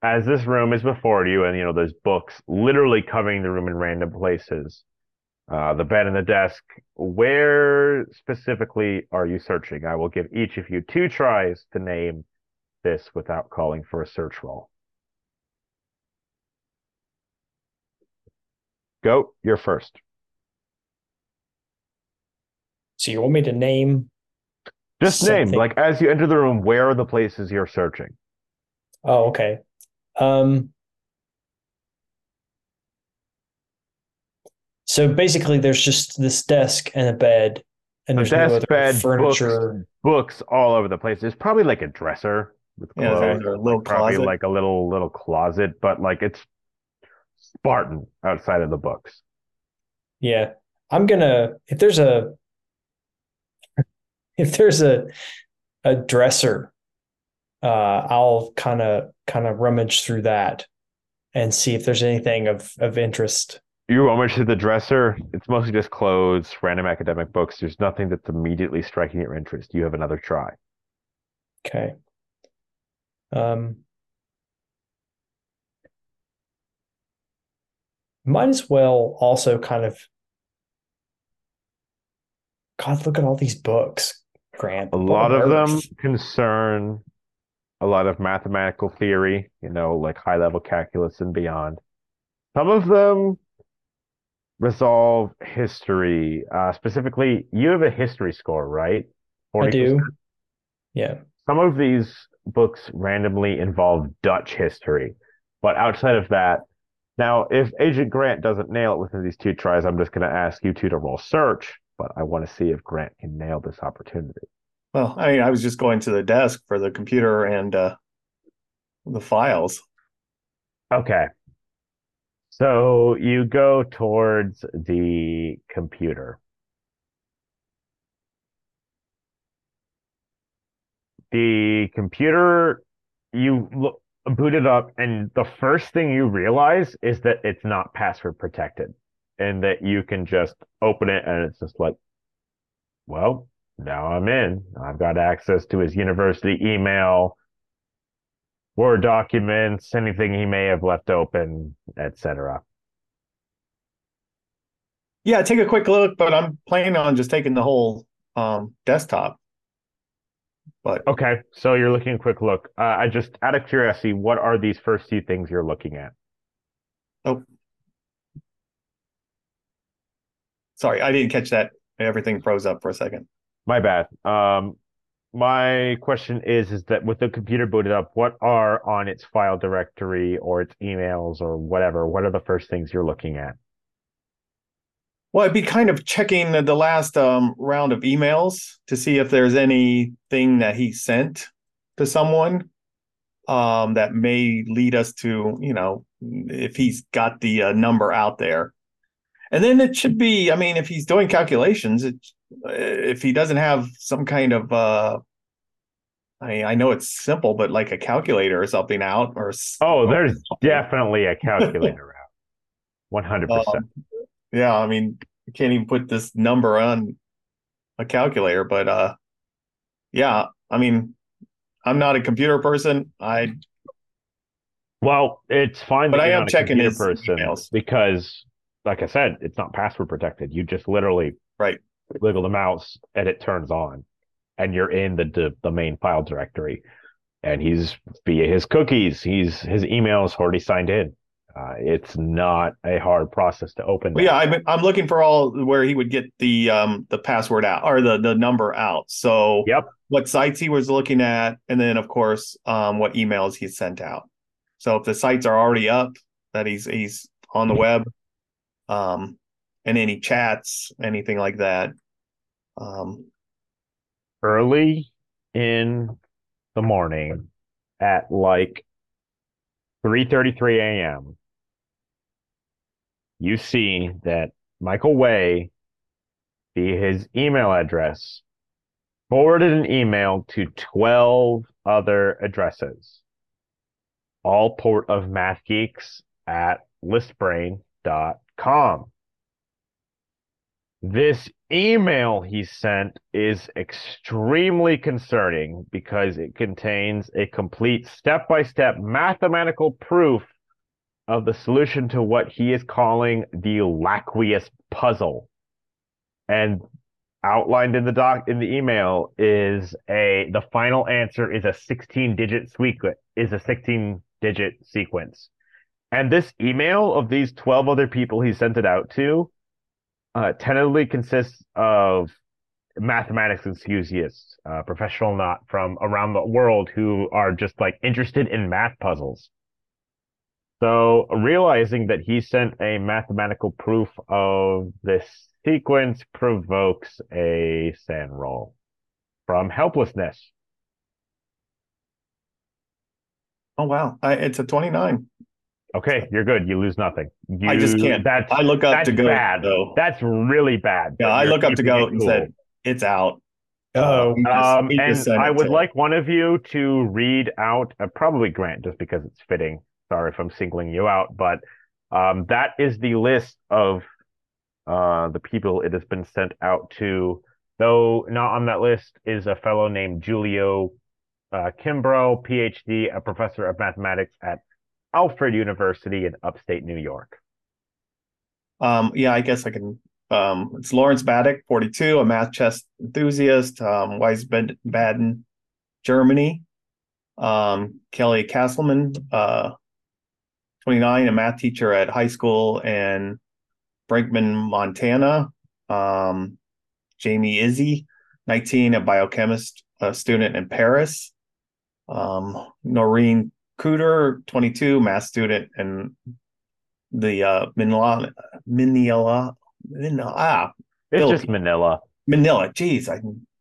as this room is before you, and you know, there's books literally covering the room in random places, uh, the bed and the desk, where specifically are you searching? I will give each of you two tries to name this without calling for a search roll. Goat, you're first. So you want me to name? Just name, like as you enter the room, where are the places you're searching? Oh, okay. Um, so basically, there's just this desk and a bed, and A there's no other bed, furniture. books all over the place. There's probably like a dresser with Yeah, clothes, there's a little probably closet. like a little little closet, but like it's Spartan outside of the books. Yeah, I'm gonna if there's a if there's a a dresser, uh, I'll kind of kind of rummage through that and see if there's anything of of interest. You rummage through the dresser. It's mostly just clothes, random academic books. There's nothing that's immediately striking your interest. You have another try. Okay. Um, might as well also kind of. God, look at all these books, Grant. A lot of them concern a lot of mathematical theory, you know, like high level calculus and beyond. Some of them resolve history. Uh, specifically, you have a history score, right? I 40%. do. Yeah. Some of these books randomly involve Dutch history, but outside of that, now if Agent Grant doesn't nail it within these two tries, I'm just going to ask you two to roll search. But I want to see if Grant can nail this opportunity. Well, I mean, I was just going to the desk for the computer and uh, the files. Okay. So you go towards the computer. the computer you look, boot it up, and the first thing you realize is that it's not password protected, and that you can just open it, and it's just like, well, now I'm in. I've got access to his university email, Word documents, anything he may have left open, etc. Yeah, take a quick look, but I'm planning on just taking the whole um, desktop. But Okay, so you're looking a quick look. Uh, I just out of curiosity, what are these first few things you're looking at? Sorry, I didn't catch that. Everything froze up for a second. My bad. Um, my question is, is that with the computer booted up, what are on its file directory or its emails or whatever? What are the first things you're looking at? Well, I'd be kind of checking the, last um, round of emails to see if there's anything that he sent to someone um, that may lead us to, you know, if he's got the uh, number out there. And then it should be, I mean, if he's doing calculations, it, if he doesn't have some kind of, uh, I, mean, I know it's simple, but like a calculator or something out, or Oh, there's definitely a calculator out. One hundred percent. Um, yeah, I mean, you can't even put this number on a calculator, but uh yeah, I mean, I'm not a computer person. I Well, it's fine But I am checking his person emails. because, like I said, it's not password protected. You just literally Right. wiggle the mouse and it turns on, and you're in the the, the main file directory. And he's via his cookies. He's his email's already signed in. Uh, it's not a hard process to open. Well, yeah, I'm I'm looking for all where he would get the um the password out or the the number out. So Yep. what sites he was looking at, and then of course um what emails he sent out. So if the sites are already up that he's he's on the web, um, and any chats, anything like that. Um, early in the morning at like 3:33 a.m. you see that Michael Way via his email address forwarded an email to 12 other addresses all port of mathgeeks at listbrain.com this email he sent is extremely concerning because it contains a complete step by step mathematical proof of the solution to what he is calling the Laqueus puzzle. And outlined in the doc in the email is a the final answer is a 16 digit sequence is a 16 digit sequence. And this email of these 12 other people he sent it out to uh, tentatively consists of mathematics enthusiasts, uh, professional not from around the world who are just like interested in math puzzles. So realizing that he sent a mathematical proof of this sequence provokes a sand roll from helplessness. oh wow, I, it's a 29. Okay, you're good. You lose nothing. You, I just can't. That's I look up that's to go bad. though. that's really bad. Yeah, I look up to go it and cool. said it's out. Oh, He Um, just and I would to- like one of you to read out, uh, probably Grant, just because it's fitting. Sorry if I'm singling you out, but um, that is the list of uh, the people it has been sent out to. Though not on that list is a fellow named Julio uh, Kimbrough, PhD, a professor of mathematics at Alfred University in upstate New York. Um, yeah, I guess I can. Um, it's Lawrence Baddock, 42, a math chess enthusiast, um, Germany. Um, Kelly Castleman, uh, 29, a math teacher at high school in Brinkman, Montana. Um, Jamie Izzy, 19, a biochemist, a student in Paris. Um, Noreen Cooter, 22, math student and the uh, Manila, Manila, Manila, ah, It's Philippines. just Manila. Manila. Jeez, I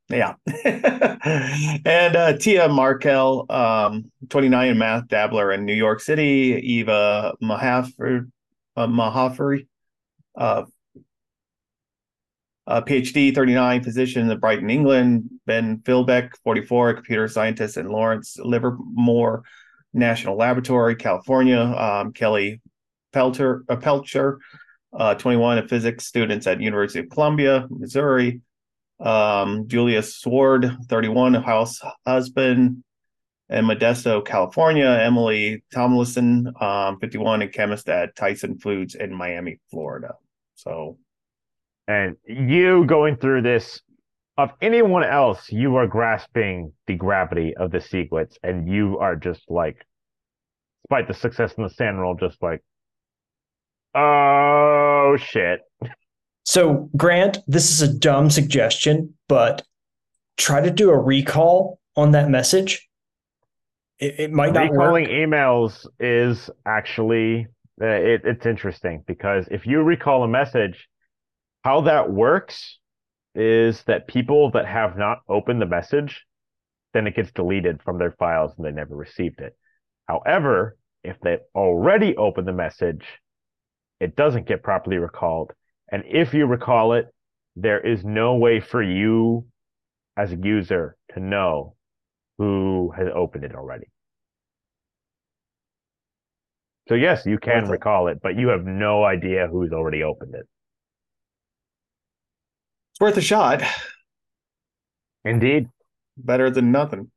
yeah. and uh, Tia Markel, um, 29 in math dabbler in New York City. Eva Mahafri, uh, Mahafri, uh, uh, PhD, 39, physician in Brighton, England. Ben Philbeck, 44, computer scientist in Lawrence Livermore National Laboratory, California. Um, Kelly Pelter, uh, Pelcher, uh, 21, a physics student at University of Columbia, Missouri. Um, Julius Sword, 31, a house husband in Modesto, California. Emily Tomlinson, um, 51, a chemist at Tyson Foods in Miami, Florida. So And you going through this, of anyone else, you are grasping the gravity of the sequence, and you are just like, despite the success in the sand roll, just like, oh shit. So, Grant, this is a dumb suggestion, but try to do a recall on that message. It, it might not Recalling work. emails is actually uh, it, it's interesting because if you recall a message, how that works is that people that have not opened the message, then it gets deleted from their files and they never received it. However, if they already opened the message, it doesn't get properly recalled. And if you recall it, there is no way for you as a user to know who has opened it already. So yes, you can recall it, but you have no idea who's already opened it. It's worth a shot. Indeed. Better than nothing.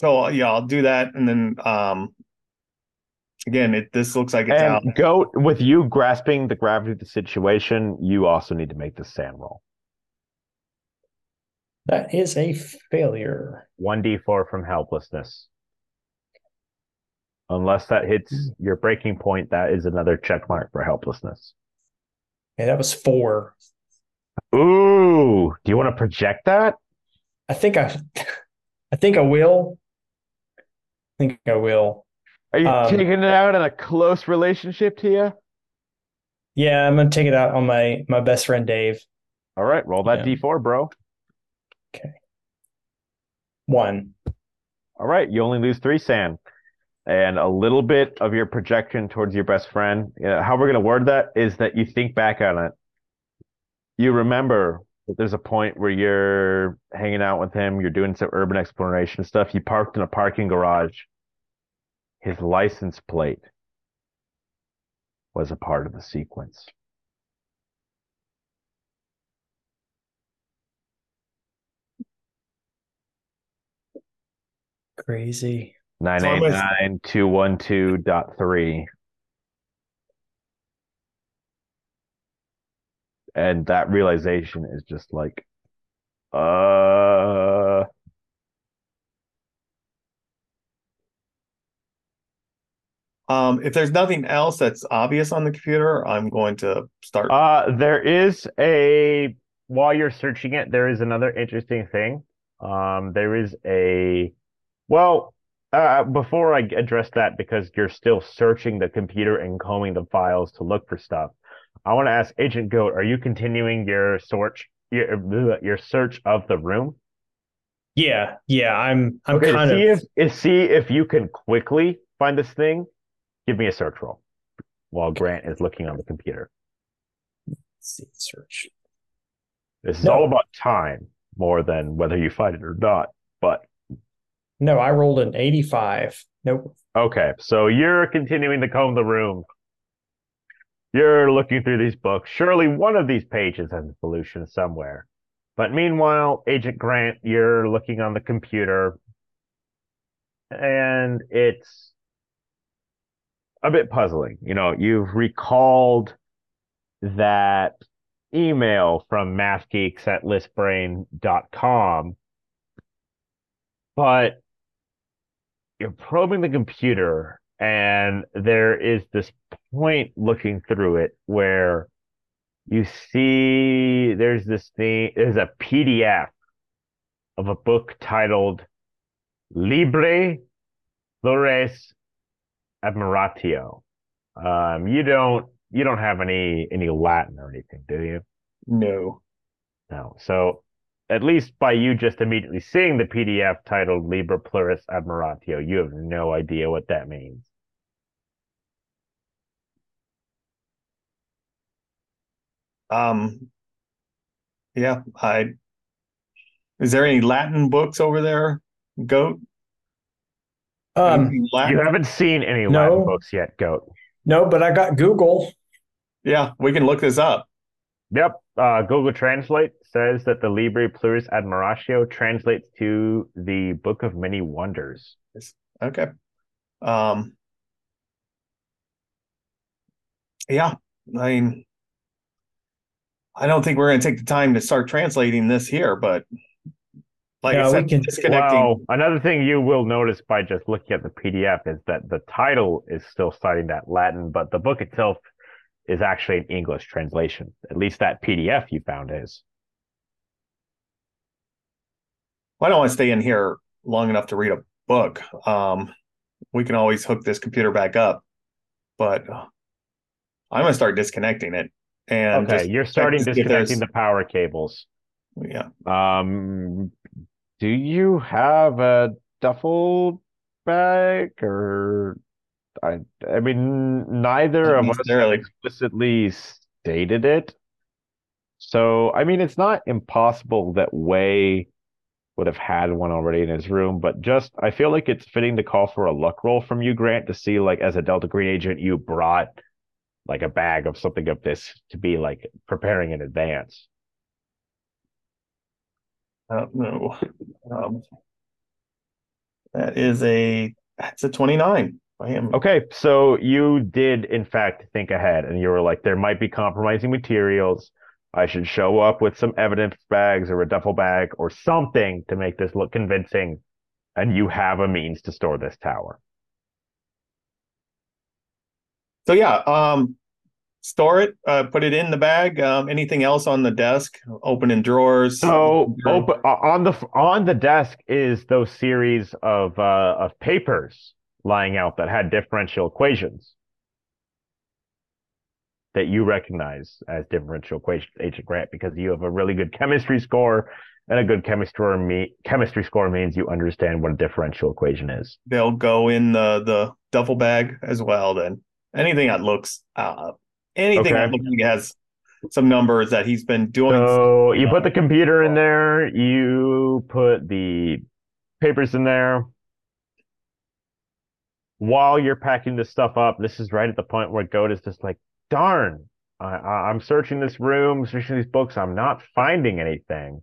So yeah, I'll do that, and then um, again, it this looks like it's out. And go with you grasping the gravity of the situation, you also need to make the sand roll. That is a failure. 1d4 from helplessness. Unless that hits your breaking point, that is another check mark for helplessness. Yeah, that was four. Ooh, do you want to project that? I think I, I think I will. I think I will. Are you Um, taking it out in a close relationship to you? Yeah, I'm gonna take it out on my my best friend Dave. All right, roll that Yeah. d4, bro. Okay. One. All right, you only lose three sand. And a little bit of your projection towards your best friend. How we're going to word that is that you think back on it. You remember that there's a point where you're hanging out with him, you're doing some urban exploration stuff. You parked in a parking garage. His license plate was a part of the sequence. Crazy. 989212.3. And that realization is just like, uh, Um, if there's nothing else that's obvious on the computer, I'm going to start. uh, there is a, while you're searching it, there is another interesting thing. Um, there is a, well, uh, before I address that, because you're still searching the computer and combing the files to look for stuff, I want to ask Agent Goat, are you continuing your search, your, your search of the room? Yeah, yeah. I'm I'm Okay, kind see of if, if see if you can quickly find this thing. Give me a search roll while Grant is looking on the computer. let's see search. This is No. all about time more than whether you find it or not. But No, I rolled an 85. Nope. okay, so you're continuing to comb the room. You're looking through these books. Surely one of these pages has a solution somewhere. But meanwhile, Agent Grant, you're looking on the computer and it's a bit puzzling. You know, you've recalled that email from mathgeeks at listbrain.com, but you're probing the computer and there is this point looking through it where you see there's this thing, there's a PDF of a book titled Libre Flores Admiratio. Um, you don't you don't have any any Latin or anything, do you? no. No. So at least by you just immediately seeing the PDF titled Libra Pluris Admiratio, you have no idea what that means. Um, yeah, I. Is there any Latin books over there, Goat? Um, you haven't seen any no, Latin books yet, Goat. No, but I got Google. Yeah, we can look this up. Yep. Uh, Google Translate says that the Libri Pluris Admiratio translates to the Book of Many Wonders. Okay. Um. Yeah, I mean, I don't think we're going to take the time to start translating this here, but like Yeah, I we said, can- disconnecting. Well, another thing you will notice by just looking at the PDF is that the title is still citing that Latin, but the book itself is actually an English translation. At least that PDF you found is. I don't want to stay in here long enough to read a book. Um, we can always hook this computer back up, but uh, I'm going to start disconnecting it. And Okay, you're starting to see if disconnecting the power cables. Yeah, Um, do you have a duffel bag or I I mean neither of us explicitly stated it. So I mean it's not impossible that Way would have had one already in his room, but just I feel like it's fitting to call for a luck roll from you, Grant, to see like as a Delta Green agent you brought like a bag of something of this to be like preparing in advance. uh, no. Um, that is a that's a 29. I am Okay, so you did in fact think ahead and you were like, there might be compromising materials. I should show up with some evidence bags or a duffel bag or something to make this look convincing. And you have a means to store this tower. So yeah, um, store it, uh, put it in the bag. Um, anything else on the desk? Open in drawers. So open on the on the desk is those series of uh, of papers lying out that had differential equations that you recognize as differential equations, Agent Grant, because you have a really good chemistry score, and a good chemistry me- chemistry score means you understand what a differential equation is. They'll go in the the duffel bag as well. Then anything that looks uh, anything that looks like has some numbers that he's been doing. So you put the computer in there, you put the papers in there. While you're packing this stuff up, this is right at the point where Goat is just like, darn, I, I'm searching this room, searching these books, I'm not finding anything.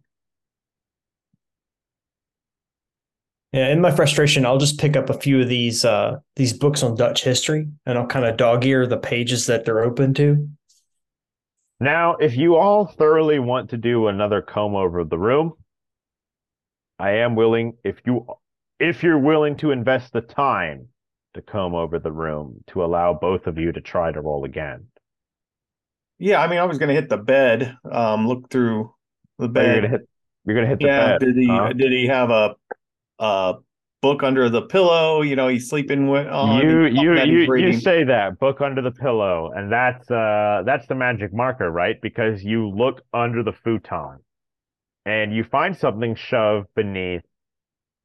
Yeah, in my frustration, I'll just pick up a few of these uh these books on Dutch history and I'll kind of dog ear the pages that they're open to. Now, if you all thoroughly want to do another comb over of the room, I am willing if you if you're willing to invest the time to comb over the room to allow both of you to try to roll again. Yeah, I mean, I was going to hit the bed. Um, look through the Oh, you're bed. gonna hit you're gonna hit the yeah, bed. did he huh? did he have a a book under the pillow? You know, he's sleeping with on. you you you you say that book under the pillow, and that's uh that's the magic marker, right? Because you look under the futon, and you find something shoved beneath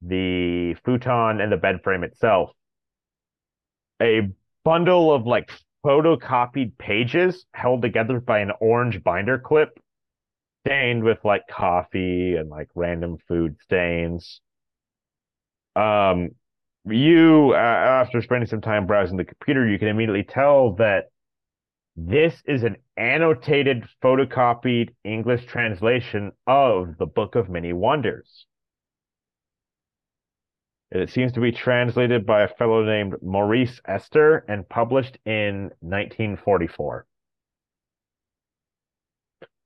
the futon and the bed frame itself. A bundle of like photocopied pages held together by an orange binder clip, stained with like coffee and like random food stains. Um, you uh, after spending some time browsing the computer you can immediately tell that this is an annotated photocopied english translation of the book of many wonders it seems to be translated by a fellow named maurice esther and published in 1944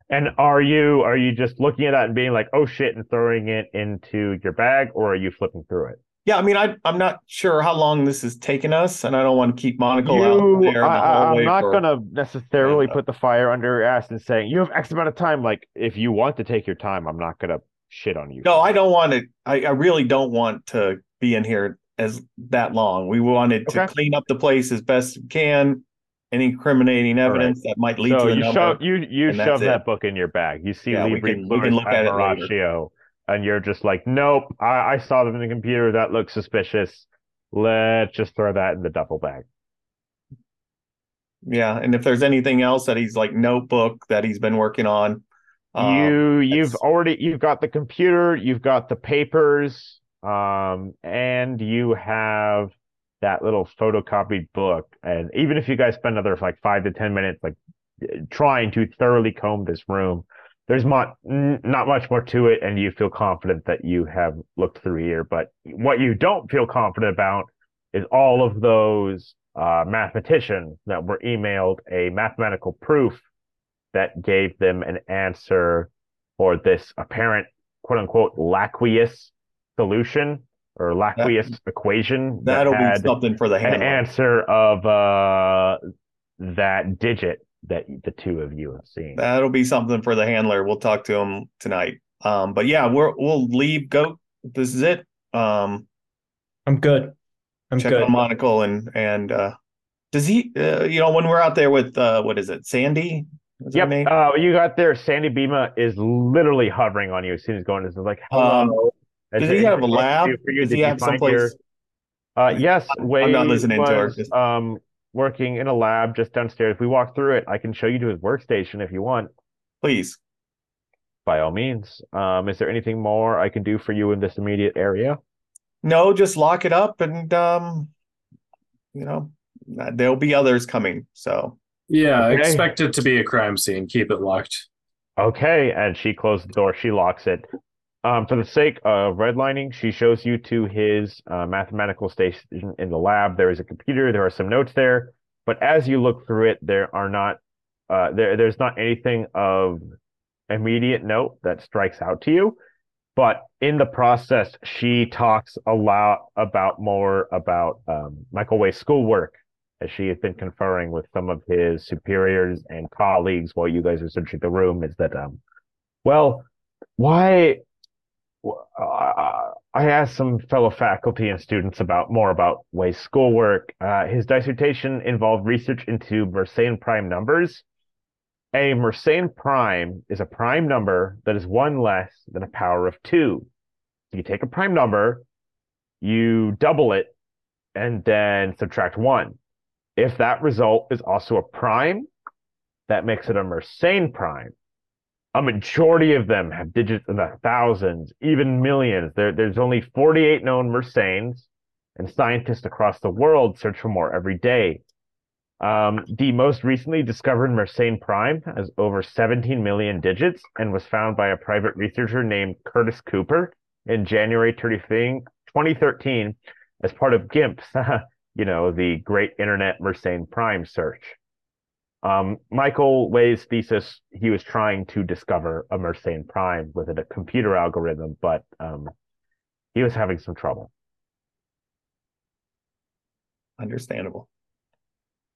and are you are you just looking at that and being like oh shit and throwing it into your bag or are you flipping through it Yeah, I mean, I I'm not sure how long this has taken us, and I don't want to keep Monocle out there the I. I'm not for- gonna necessarily Yeah. put the fire under your ass and saying you have X amount of time. Like, if you want to take your time, I'm not gonna shit on you. No, I don't want to. I, I really don't want to be in here as that long. We wanted to Okay. clean up the place as best we can. Any incriminating right. evidence that might lead so to a you number. shove you you shove that book in your bag. You see Yeah, we Libre can- we can look at it later. And you're just like, nope. I, I saw them in the computer. That looks suspicious. Let's just throw that in the duffel bag. Yeah, and if there's anything else that he's like notebook that he's been working on, um, you you've it's- already you've got the computer, you've got the papers, um, and you have that little photocopied book. And even if you guys spend another like five to ten minutes like trying to thoroughly comb this room, there's not not much more to it, and you feel confident that you have looked through here. But what you don't feel confident about is all of those uh, mathematicians that were emailed a mathematical proof that gave them an answer for this apparent quote unquote laqueous solution or laqueous equation that that'll had be something for the handler. an answer of uh that digit that the two of you have seen. That'll be something for the handler. We'll talk to him tonight. Um, but yeah, we're we'll leave. Go. This is it. Um, I'm good. I'm check good. on Monocle and and uh, does he? Uh, you know, when we're out there with uh, what is it, Sandy? Is Yep. Uh, you got there. Sandy Bima is literally hovering on you as soon as going. Is like, Um, does he have a anything else to lab? for you? Does Did he have someplace? your- Uh, yes, I'm not Wade listening to her. was, Um, working in a lab just downstairs. If we walk through it, I can show you to his workstation if you want. Please. By all means. Um, is there anything more I can do for you in this immediate area? No, just lock it up and um, you know, there'll be others coming. So Yeah, Okay. expect it to be a crime scene. Keep it locked. Okay, and she closed the door. She locks it. Um, for the sake of redlining, she shows you to his uh, mathematical station in the lab. There is a computer. There are some notes there, but as you look through it, there are not uh, there. There's not anything of immediate note that strikes out to you. But in the process, she talks a lot about more about um, Michael Way's schoolwork as she has been conferring with some of his superiors and colleagues while you guys are searching the room is that um well why uh, I asked some fellow faculty and students about more about Way's schoolwork. Uh, his dissertation involved research into Mersenne prime numbers. A Mersenne prime is a prime number that is one less than a power of two. You take a prime number, you double it, and then subtract one. If that result is also a prime, that makes it a Mersenne prime. A majority of them have digits in the thousands, even millions. There, there's only 48 known Mersennes, and scientists across the world search for more every day. Um, the most recently discovered Mersenne prime has over 17 million digits and was found by a private researcher named Curtis Cooper in January 30 2013 as part of GIMPS you know, the great internet Mersenne prime search. Um, Michael Way's thesis, he was trying to discover a Mersenne prime with a computer algorithm, but um, he was having some trouble. understandable.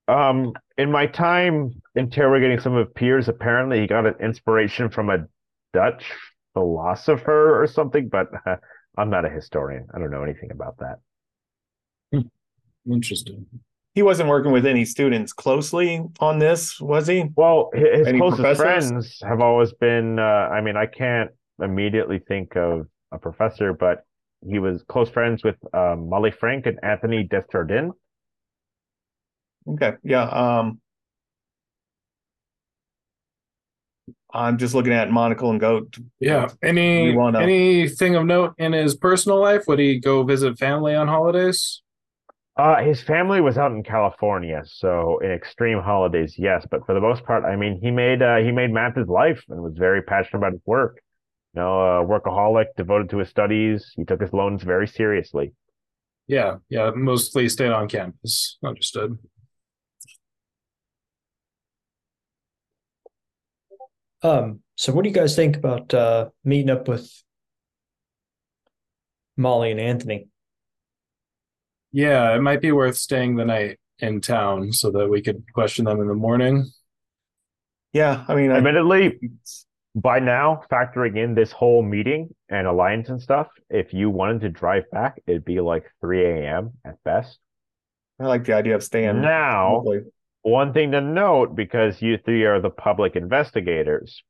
Um, in my time interrogating some of peers, apparently he got an inspiration from a Dutch philosopher or something, but uh, I'm not a historian. I don't know anything about that. Interesting. He wasn't working with any students closely on this, was he? Well, his Any closest professors? friends have always been, uh, I mean, I can't immediately think of a professor, but he was close friends with um, Molly Frank and Anthony Desjardins. Okay, yeah. Um, I'm just looking at Monocle and Goat. Yeah. Any wanna- anything of note in his personal life? Would he go visit family on holidays? Uh, his family was out in California, so in extreme holidays, yes. But for the most part, I mean, he made uh, he made math his life and was very passionate about his work. You know, a workaholic, devoted to his studies. He took his loans very seriously. Yeah, yeah. Mostly stayed on campus. Understood. Um, so what do you guys think about uh meeting up with Molly and Anthony? Yeah, it might be worth staying the night in town so that we could question them in the morning. Yeah, I mean, I, Admittedly, by now, factoring in this whole meeting and alliance and stuff, if you wanted to drive back, it'd be like 3 a.m. at best. I like the idea of staying. Now, locally. one thing to note because you three are the public investigators.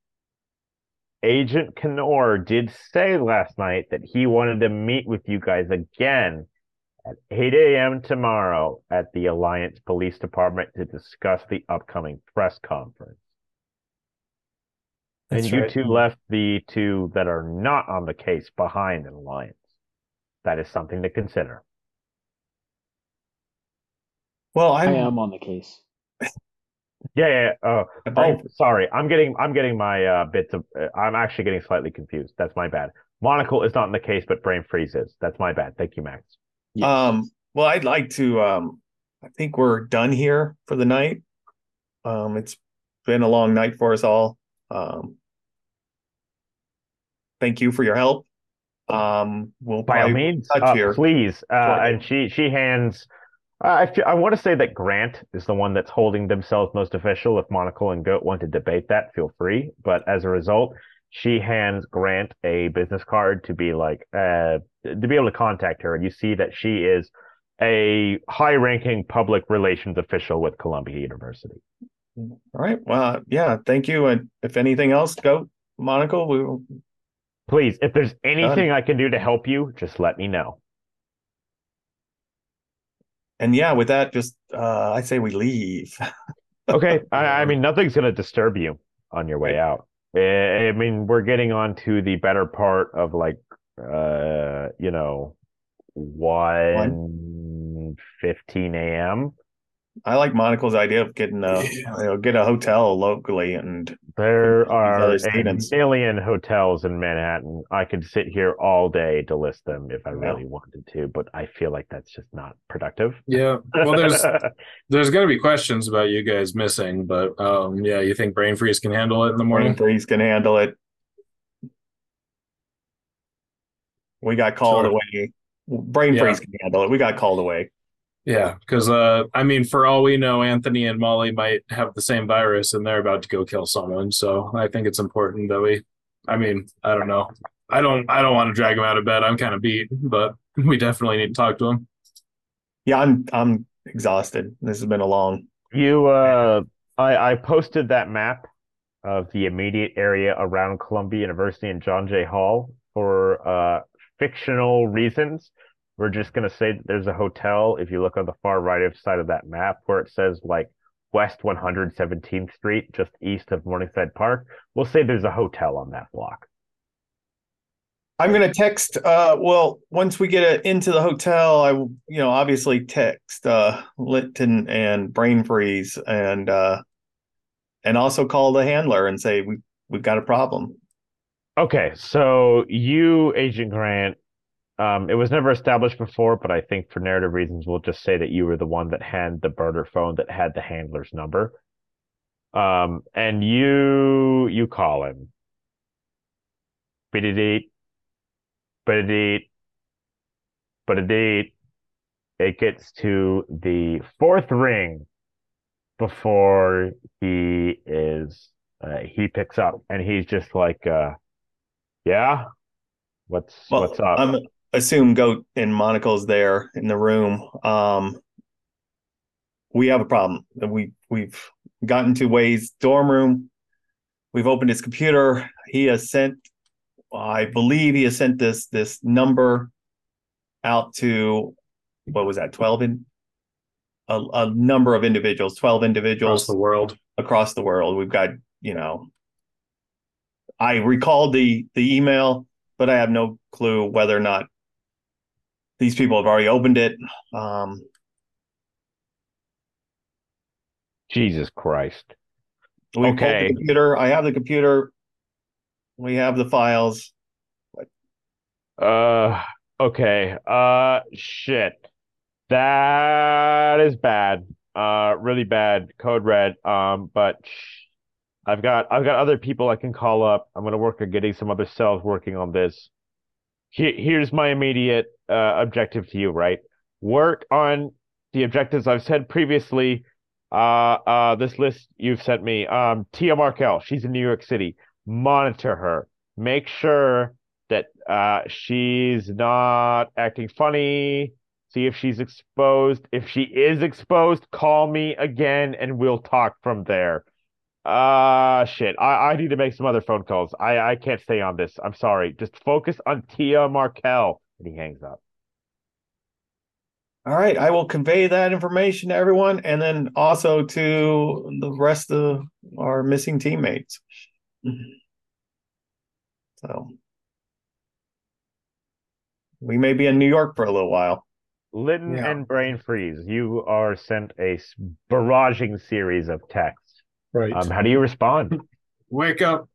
Agent Knorr did say last night that he wanted to meet with you guys again at 8 a.m. tomorrow at the Alliance Police Department to discuss the upcoming press conference. That's and you right. two left the two that are not on the case behind in Alliance. That is something to consider. Well, I I'm, on the case. Yeah, yeah. yeah. Oh, oh, sorry. I'm getting, I'm getting my uh, bits of. Uh, I'm actually getting slightly confused. That's my bad. Monocle is not in the case, but Brain Freeze is. That's my bad. Thank you, Max. Yes. Um, well, I'd like to. Um, I think we're done here for the night. Um, it's been a long night for us all. Um, thank you for your help. Um, we'll By all means, touch uh, here. please. Uh, and she she hands. Uh, I feel, I want to say that Grant is the one that's holding themselves most official. If Monocle and Goat want to debate that, feel free. But as a result, she hands Grant a business card to be like uh to be able to contact her, and you see that she is a high-ranking public relations official with Columbia University. All right. Well, yeah. Thank you. And if anything else, go Monocle. We will. Please, if there's anything I can do to help you, just let me know. And yeah, with that, just uh, I say we leave. Okay, I, I mean nothing's gonna disturb you on your way out. Eh, I mean we're getting on to the better part of like uh you know one fifteen a.m. I like Monocle's idea of getting a you know, get a hotel locally and There are other a million hotels in Manhattan. I could sit here all day to list them if I Yeah. really wanted to, but I feel like that's just not productive. Yeah. Well, there's there's gonna be questions about you guys missing, but um, yeah, you think Brain Freeze can handle it in the Brain morning? Freeze can handle it. We got called Sure. away. Brain Yeah. Freeze can handle it. We got called away. Yeah, because uh, I mean, for all we know, Anthony and Molly might have the same virus, and they're about to go kill someone. So I think it's important that we. I mean, I don't know. I don't. I don't want to drag him out of bed. I'm kind of beat, but we definitely need to talk to him. Yeah, I'm I'm exhausted. This has been a long. You, uh, I, I posted that map of the immediate area around Columbia University and John Jay Hall for uh, fictional reasons. We're just gonna say that there's a hotel. If you look on the far right of side of that map, where it says like West 117th Street, just east of Morningside Park, we'll say there's a hotel on that block. I'm gonna text. Uh, well, once we get it into the hotel, I will, you know, obviously text uh Litton and Brain Freeze and uh, and also call the handler and say we we've got a problem. Okay, so you, Agent Grant, um, it was never established before, but I think for narrative reasons, we'll just say that you were the one that had the burner phone that had the handler's number. Um, and you you call him. Bididit, bididit, bididit. It gets to the fourth ring before he is uh, he picks up and he's just like uh yeah what's Well, what's up I'm assume Goat and Monocle's there in the room. Um, we have a problem. We we've gotten to Way's dorm room. We've opened his computer. He has sent, I believe, he has sent this this number out to what was that? Twelve in a, a number of individuals. Twelve individuals Across the world. across the world. We've got, you know, I recalled the the email, but I have no clue whether or not these people have already opened it. Um, jesus christ we Okay. the computer. I have the computer. We have the files. uh okay uh shit that is bad uh really bad code red um but sh- i've got i've got other people i can call up i'm gonna work on getting some other cells working on this Here, here's my immediate uh, objective to you, right? Work on the objectives I've said previously. Uh, uh, this list you've sent me. Um, Tia Markel, she's in New York City. Monitor her. Make sure that uh, she's not acting funny. See if she's exposed. If she is exposed, call me again and we'll talk from there. Uh shit. I, I need to make some other phone calls. I, I can't stay on this. I'm sorry. Just focus on Tia Markel. And he hangs up. All right, I will convey that information to everyone, and then also to the rest of our missing teammates. So we may be in New York for a little while. Lytton Yeah. and Brain Freeze, you are sent a barraging series of texts. Right. Um, how do you respond? Wake up.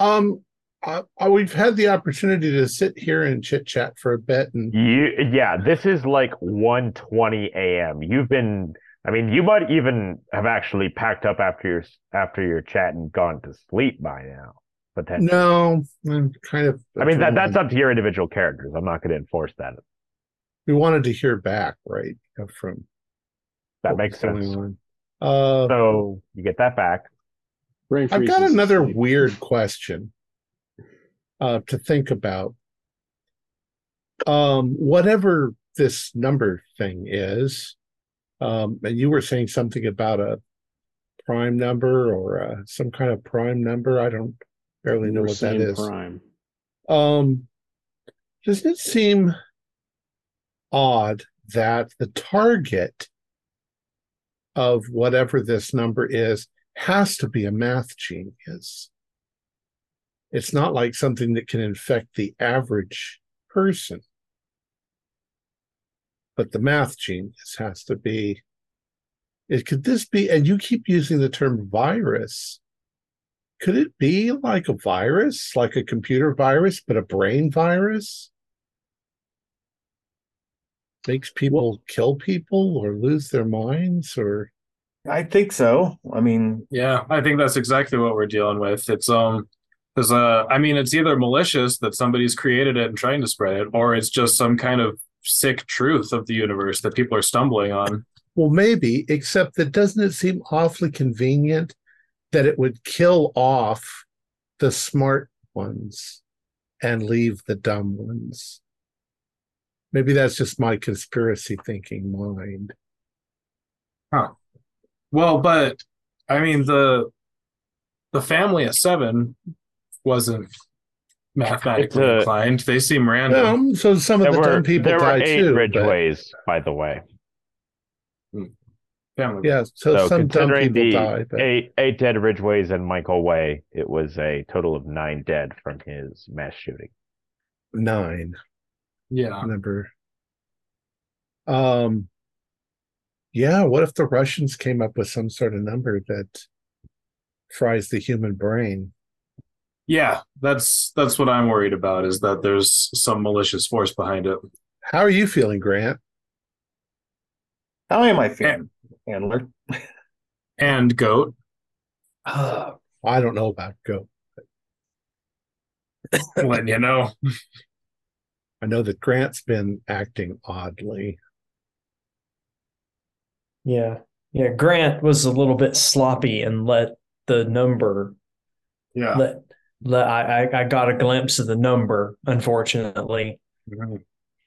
Um, uh, uh, we've had the opportunity to sit here and chit chat for a bit, and You, yeah, this is like 1:20 a.m. You've been, I mean, you might even have actually packed up after your after your chat and gone to sleep by now. Potentially. no, I'm kind of. I mean that that's up to your individual characters. I'm not going to enforce that. We wanted to hear back, right, uh, from That makes sense. on. Uh, So you get that back. Brain I've got another weird question uh, to think about. Um, whatever this number thing is, um, and you were saying something about a prime number or uh, some kind of prime number. I don't barely know what that is. Prime. Um, doesn't it seem odd that the target of whatever this number is has to be a math genius? It's not like something that can infect the average person. But the math genius has to be. It could this be, and you keep using the term virus. Could it be like a virus, like a computer virus, but a brain virus? Makes people kill people or lose their minds or I think so. I mean, Yeah, I think that's exactly what we're dealing with. It's um because uh I mean it's either malicious that somebody's created it and trying to spread it, or it's just some kind of sick truth of the universe that people are stumbling on. well maybe, except that doesn't it seem awfully convenient that it would kill off the smart ones and leave the dumb ones? Maybe that's just my conspiracy thinking mind. Huh. Well, but I mean the the family of seven wasn't mathematically a- inclined. They seem random. So some of There the were dumb people there were eight too. but- by the way. family. yeah, so, So some dumb considering people the die. But eight eight dead Ridgeways and Michael Way, it was a total of nine dead from his mass shooting. nine. Yeah. number. Um, yeah, what if the Russians came up with some sort of number that fries the human brain? Yeah, that's that's what I'm worried about is that there's some malicious force behind it. How are you feeling, Grant? how am I feeling, Handler? And goat. I don't know about goat. letting you know. I know that Grant's been acting oddly. Yeah. Yeah. Grant was a little bit sloppy and let the number Yeah. let let I, I I got a glimpse of the number, unfortunately.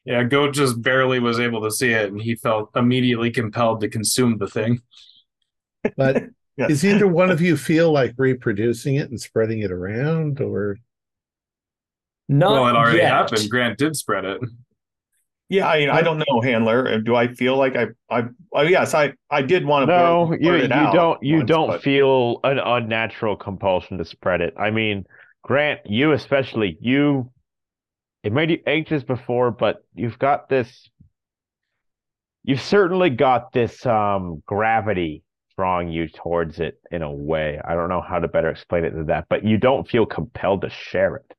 Yeah, Goat just barely was able to see it, and he felt immediately compelled to consume the thing. But Yeah. is either one of you feel like reproducing it and spreading it around, or Not well, it already yet. happened. Grant did spread it. Yeah, I I don't know, Handler. Uh, Do I feel like I I oh yes, I I did want to No, you blurt you out don't you once, don't but- feel an unnatural compulsion to spread it. I mean, Grant, you especially, you it made you anxious before, but you've got this you've certainly got this um gravity drawing you towards it in a way. I don't know how to better explain it than that, but you don't feel compelled to share it.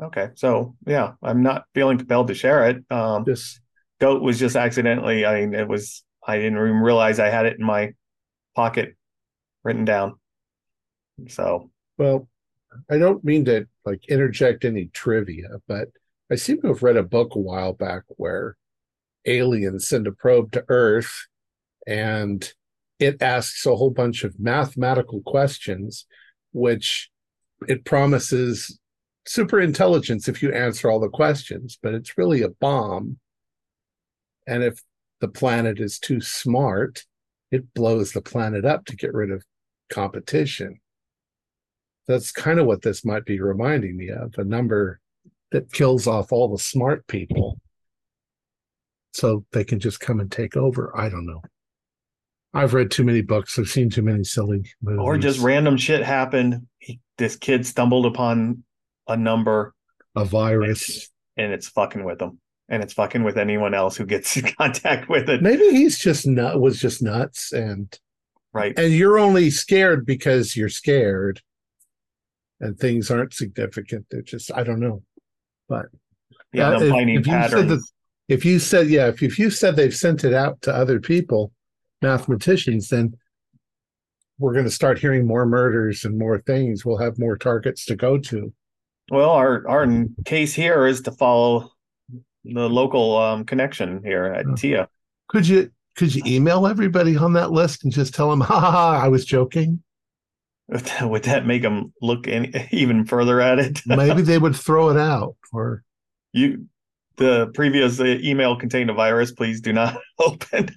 Okay, so yeah, I'm not feeling compelled to share it. Um, just goat was just accidentally. I mean, it was. I didn't even realize I had it in my pocket, written down. So Well, I don't mean to like interject any trivia, but I seem to have read a book a while back where aliens send a probe to Earth and it asks a whole bunch of mathematical questions, which it promises super intelligence if you answer all the questions, but it's really a bomb. And if the planet is too smart, it blows the planet up to get rid of competition that's kind of what this might be reminding me of a number that kills off all the smart people so they can just come and take over. I don't know. I've read too many books. I've seen too many silly movies. Or just random shit happened. He, this kid stumbled upon a number a virus. and it's fucking with him. And it's fucking with anyone else who gets in contact with it. Maybe he's just nut was just nuts and Right. and you're only scared because you're scared and things aren't significant. They're just I don't know. But Yeah, Uh, if- if you said that- if you said yeah, if, if you said they've sent it out to other people, mathematicians, then we're going to start hearing more murders and more things. We'll have more targets to go to. Well, our our case here is to follow the local um, connection here at Oh. TIA. Could you could you email everybody on that list and just tell them, ha ha, ha I was joking? Would that make them look any, even further at it? Maybe they would throw it out or you, the previous uh, email contained a virus. Please do not open.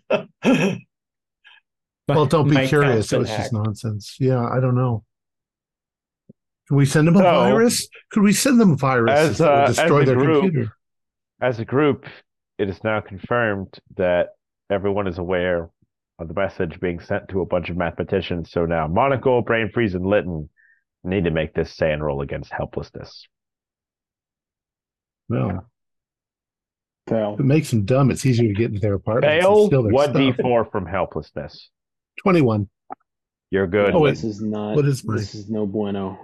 well, don't be My curious. account's It been was just nonsense. Yeah, I don't know. Can we send them a So, virus? Could we send them viruses as, uh, would destroy a their group, computer? As a group, it is now confirmed that everyone is aware of the message being sent to a bunch of mathematicians. So now Monocle, Brain Freeze, and Lytton need to make this SAN roll against helplessness. No, Fail. if it makes them dumb. It's easier to get into their apartments. and Fail steal their one d four from helplessness. Twenty-one. You're good. Oh, this is not. What is my- This is no bueno.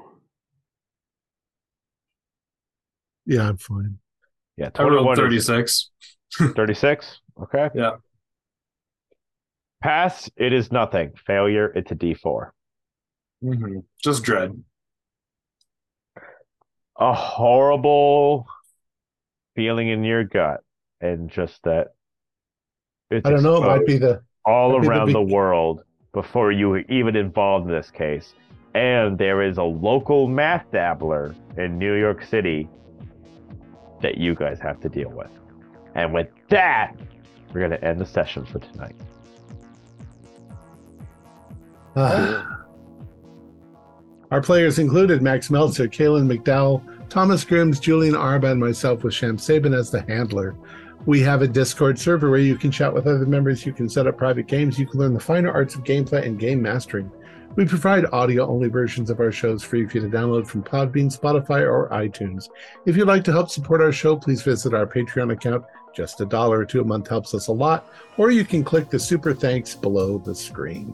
Yeah, I'm fine. yeah, I rolled 21 36. 36. Okay. Yeah. Pass, it is nothing. Failure, it's a d4. hmm Just dread. A horrible feeling in your gut, and just that it's I don't know. It might be the all might be the around the world before you were even involved in this case. And there is a local math dabbler in New York City that you guys have to deal with. And with that, we're going to end the session for tonight. Our players included Max Meltzer, Kaylin McDowell, Thomas Grims, Julian Arba, and myself with Sham Sabin as the handler. We have a Discord server where you can chat with other members, you can set up private games, you can learn the finer arts of gameplay and game mastering. We provide audio only versions of our shows free for you to download from Podbean, Spotify, or iTunes. If you'd like to help support our show, please visit our Patreon account. Just a dollar or two a month helps us a lot, or you can click the super thanks below the screen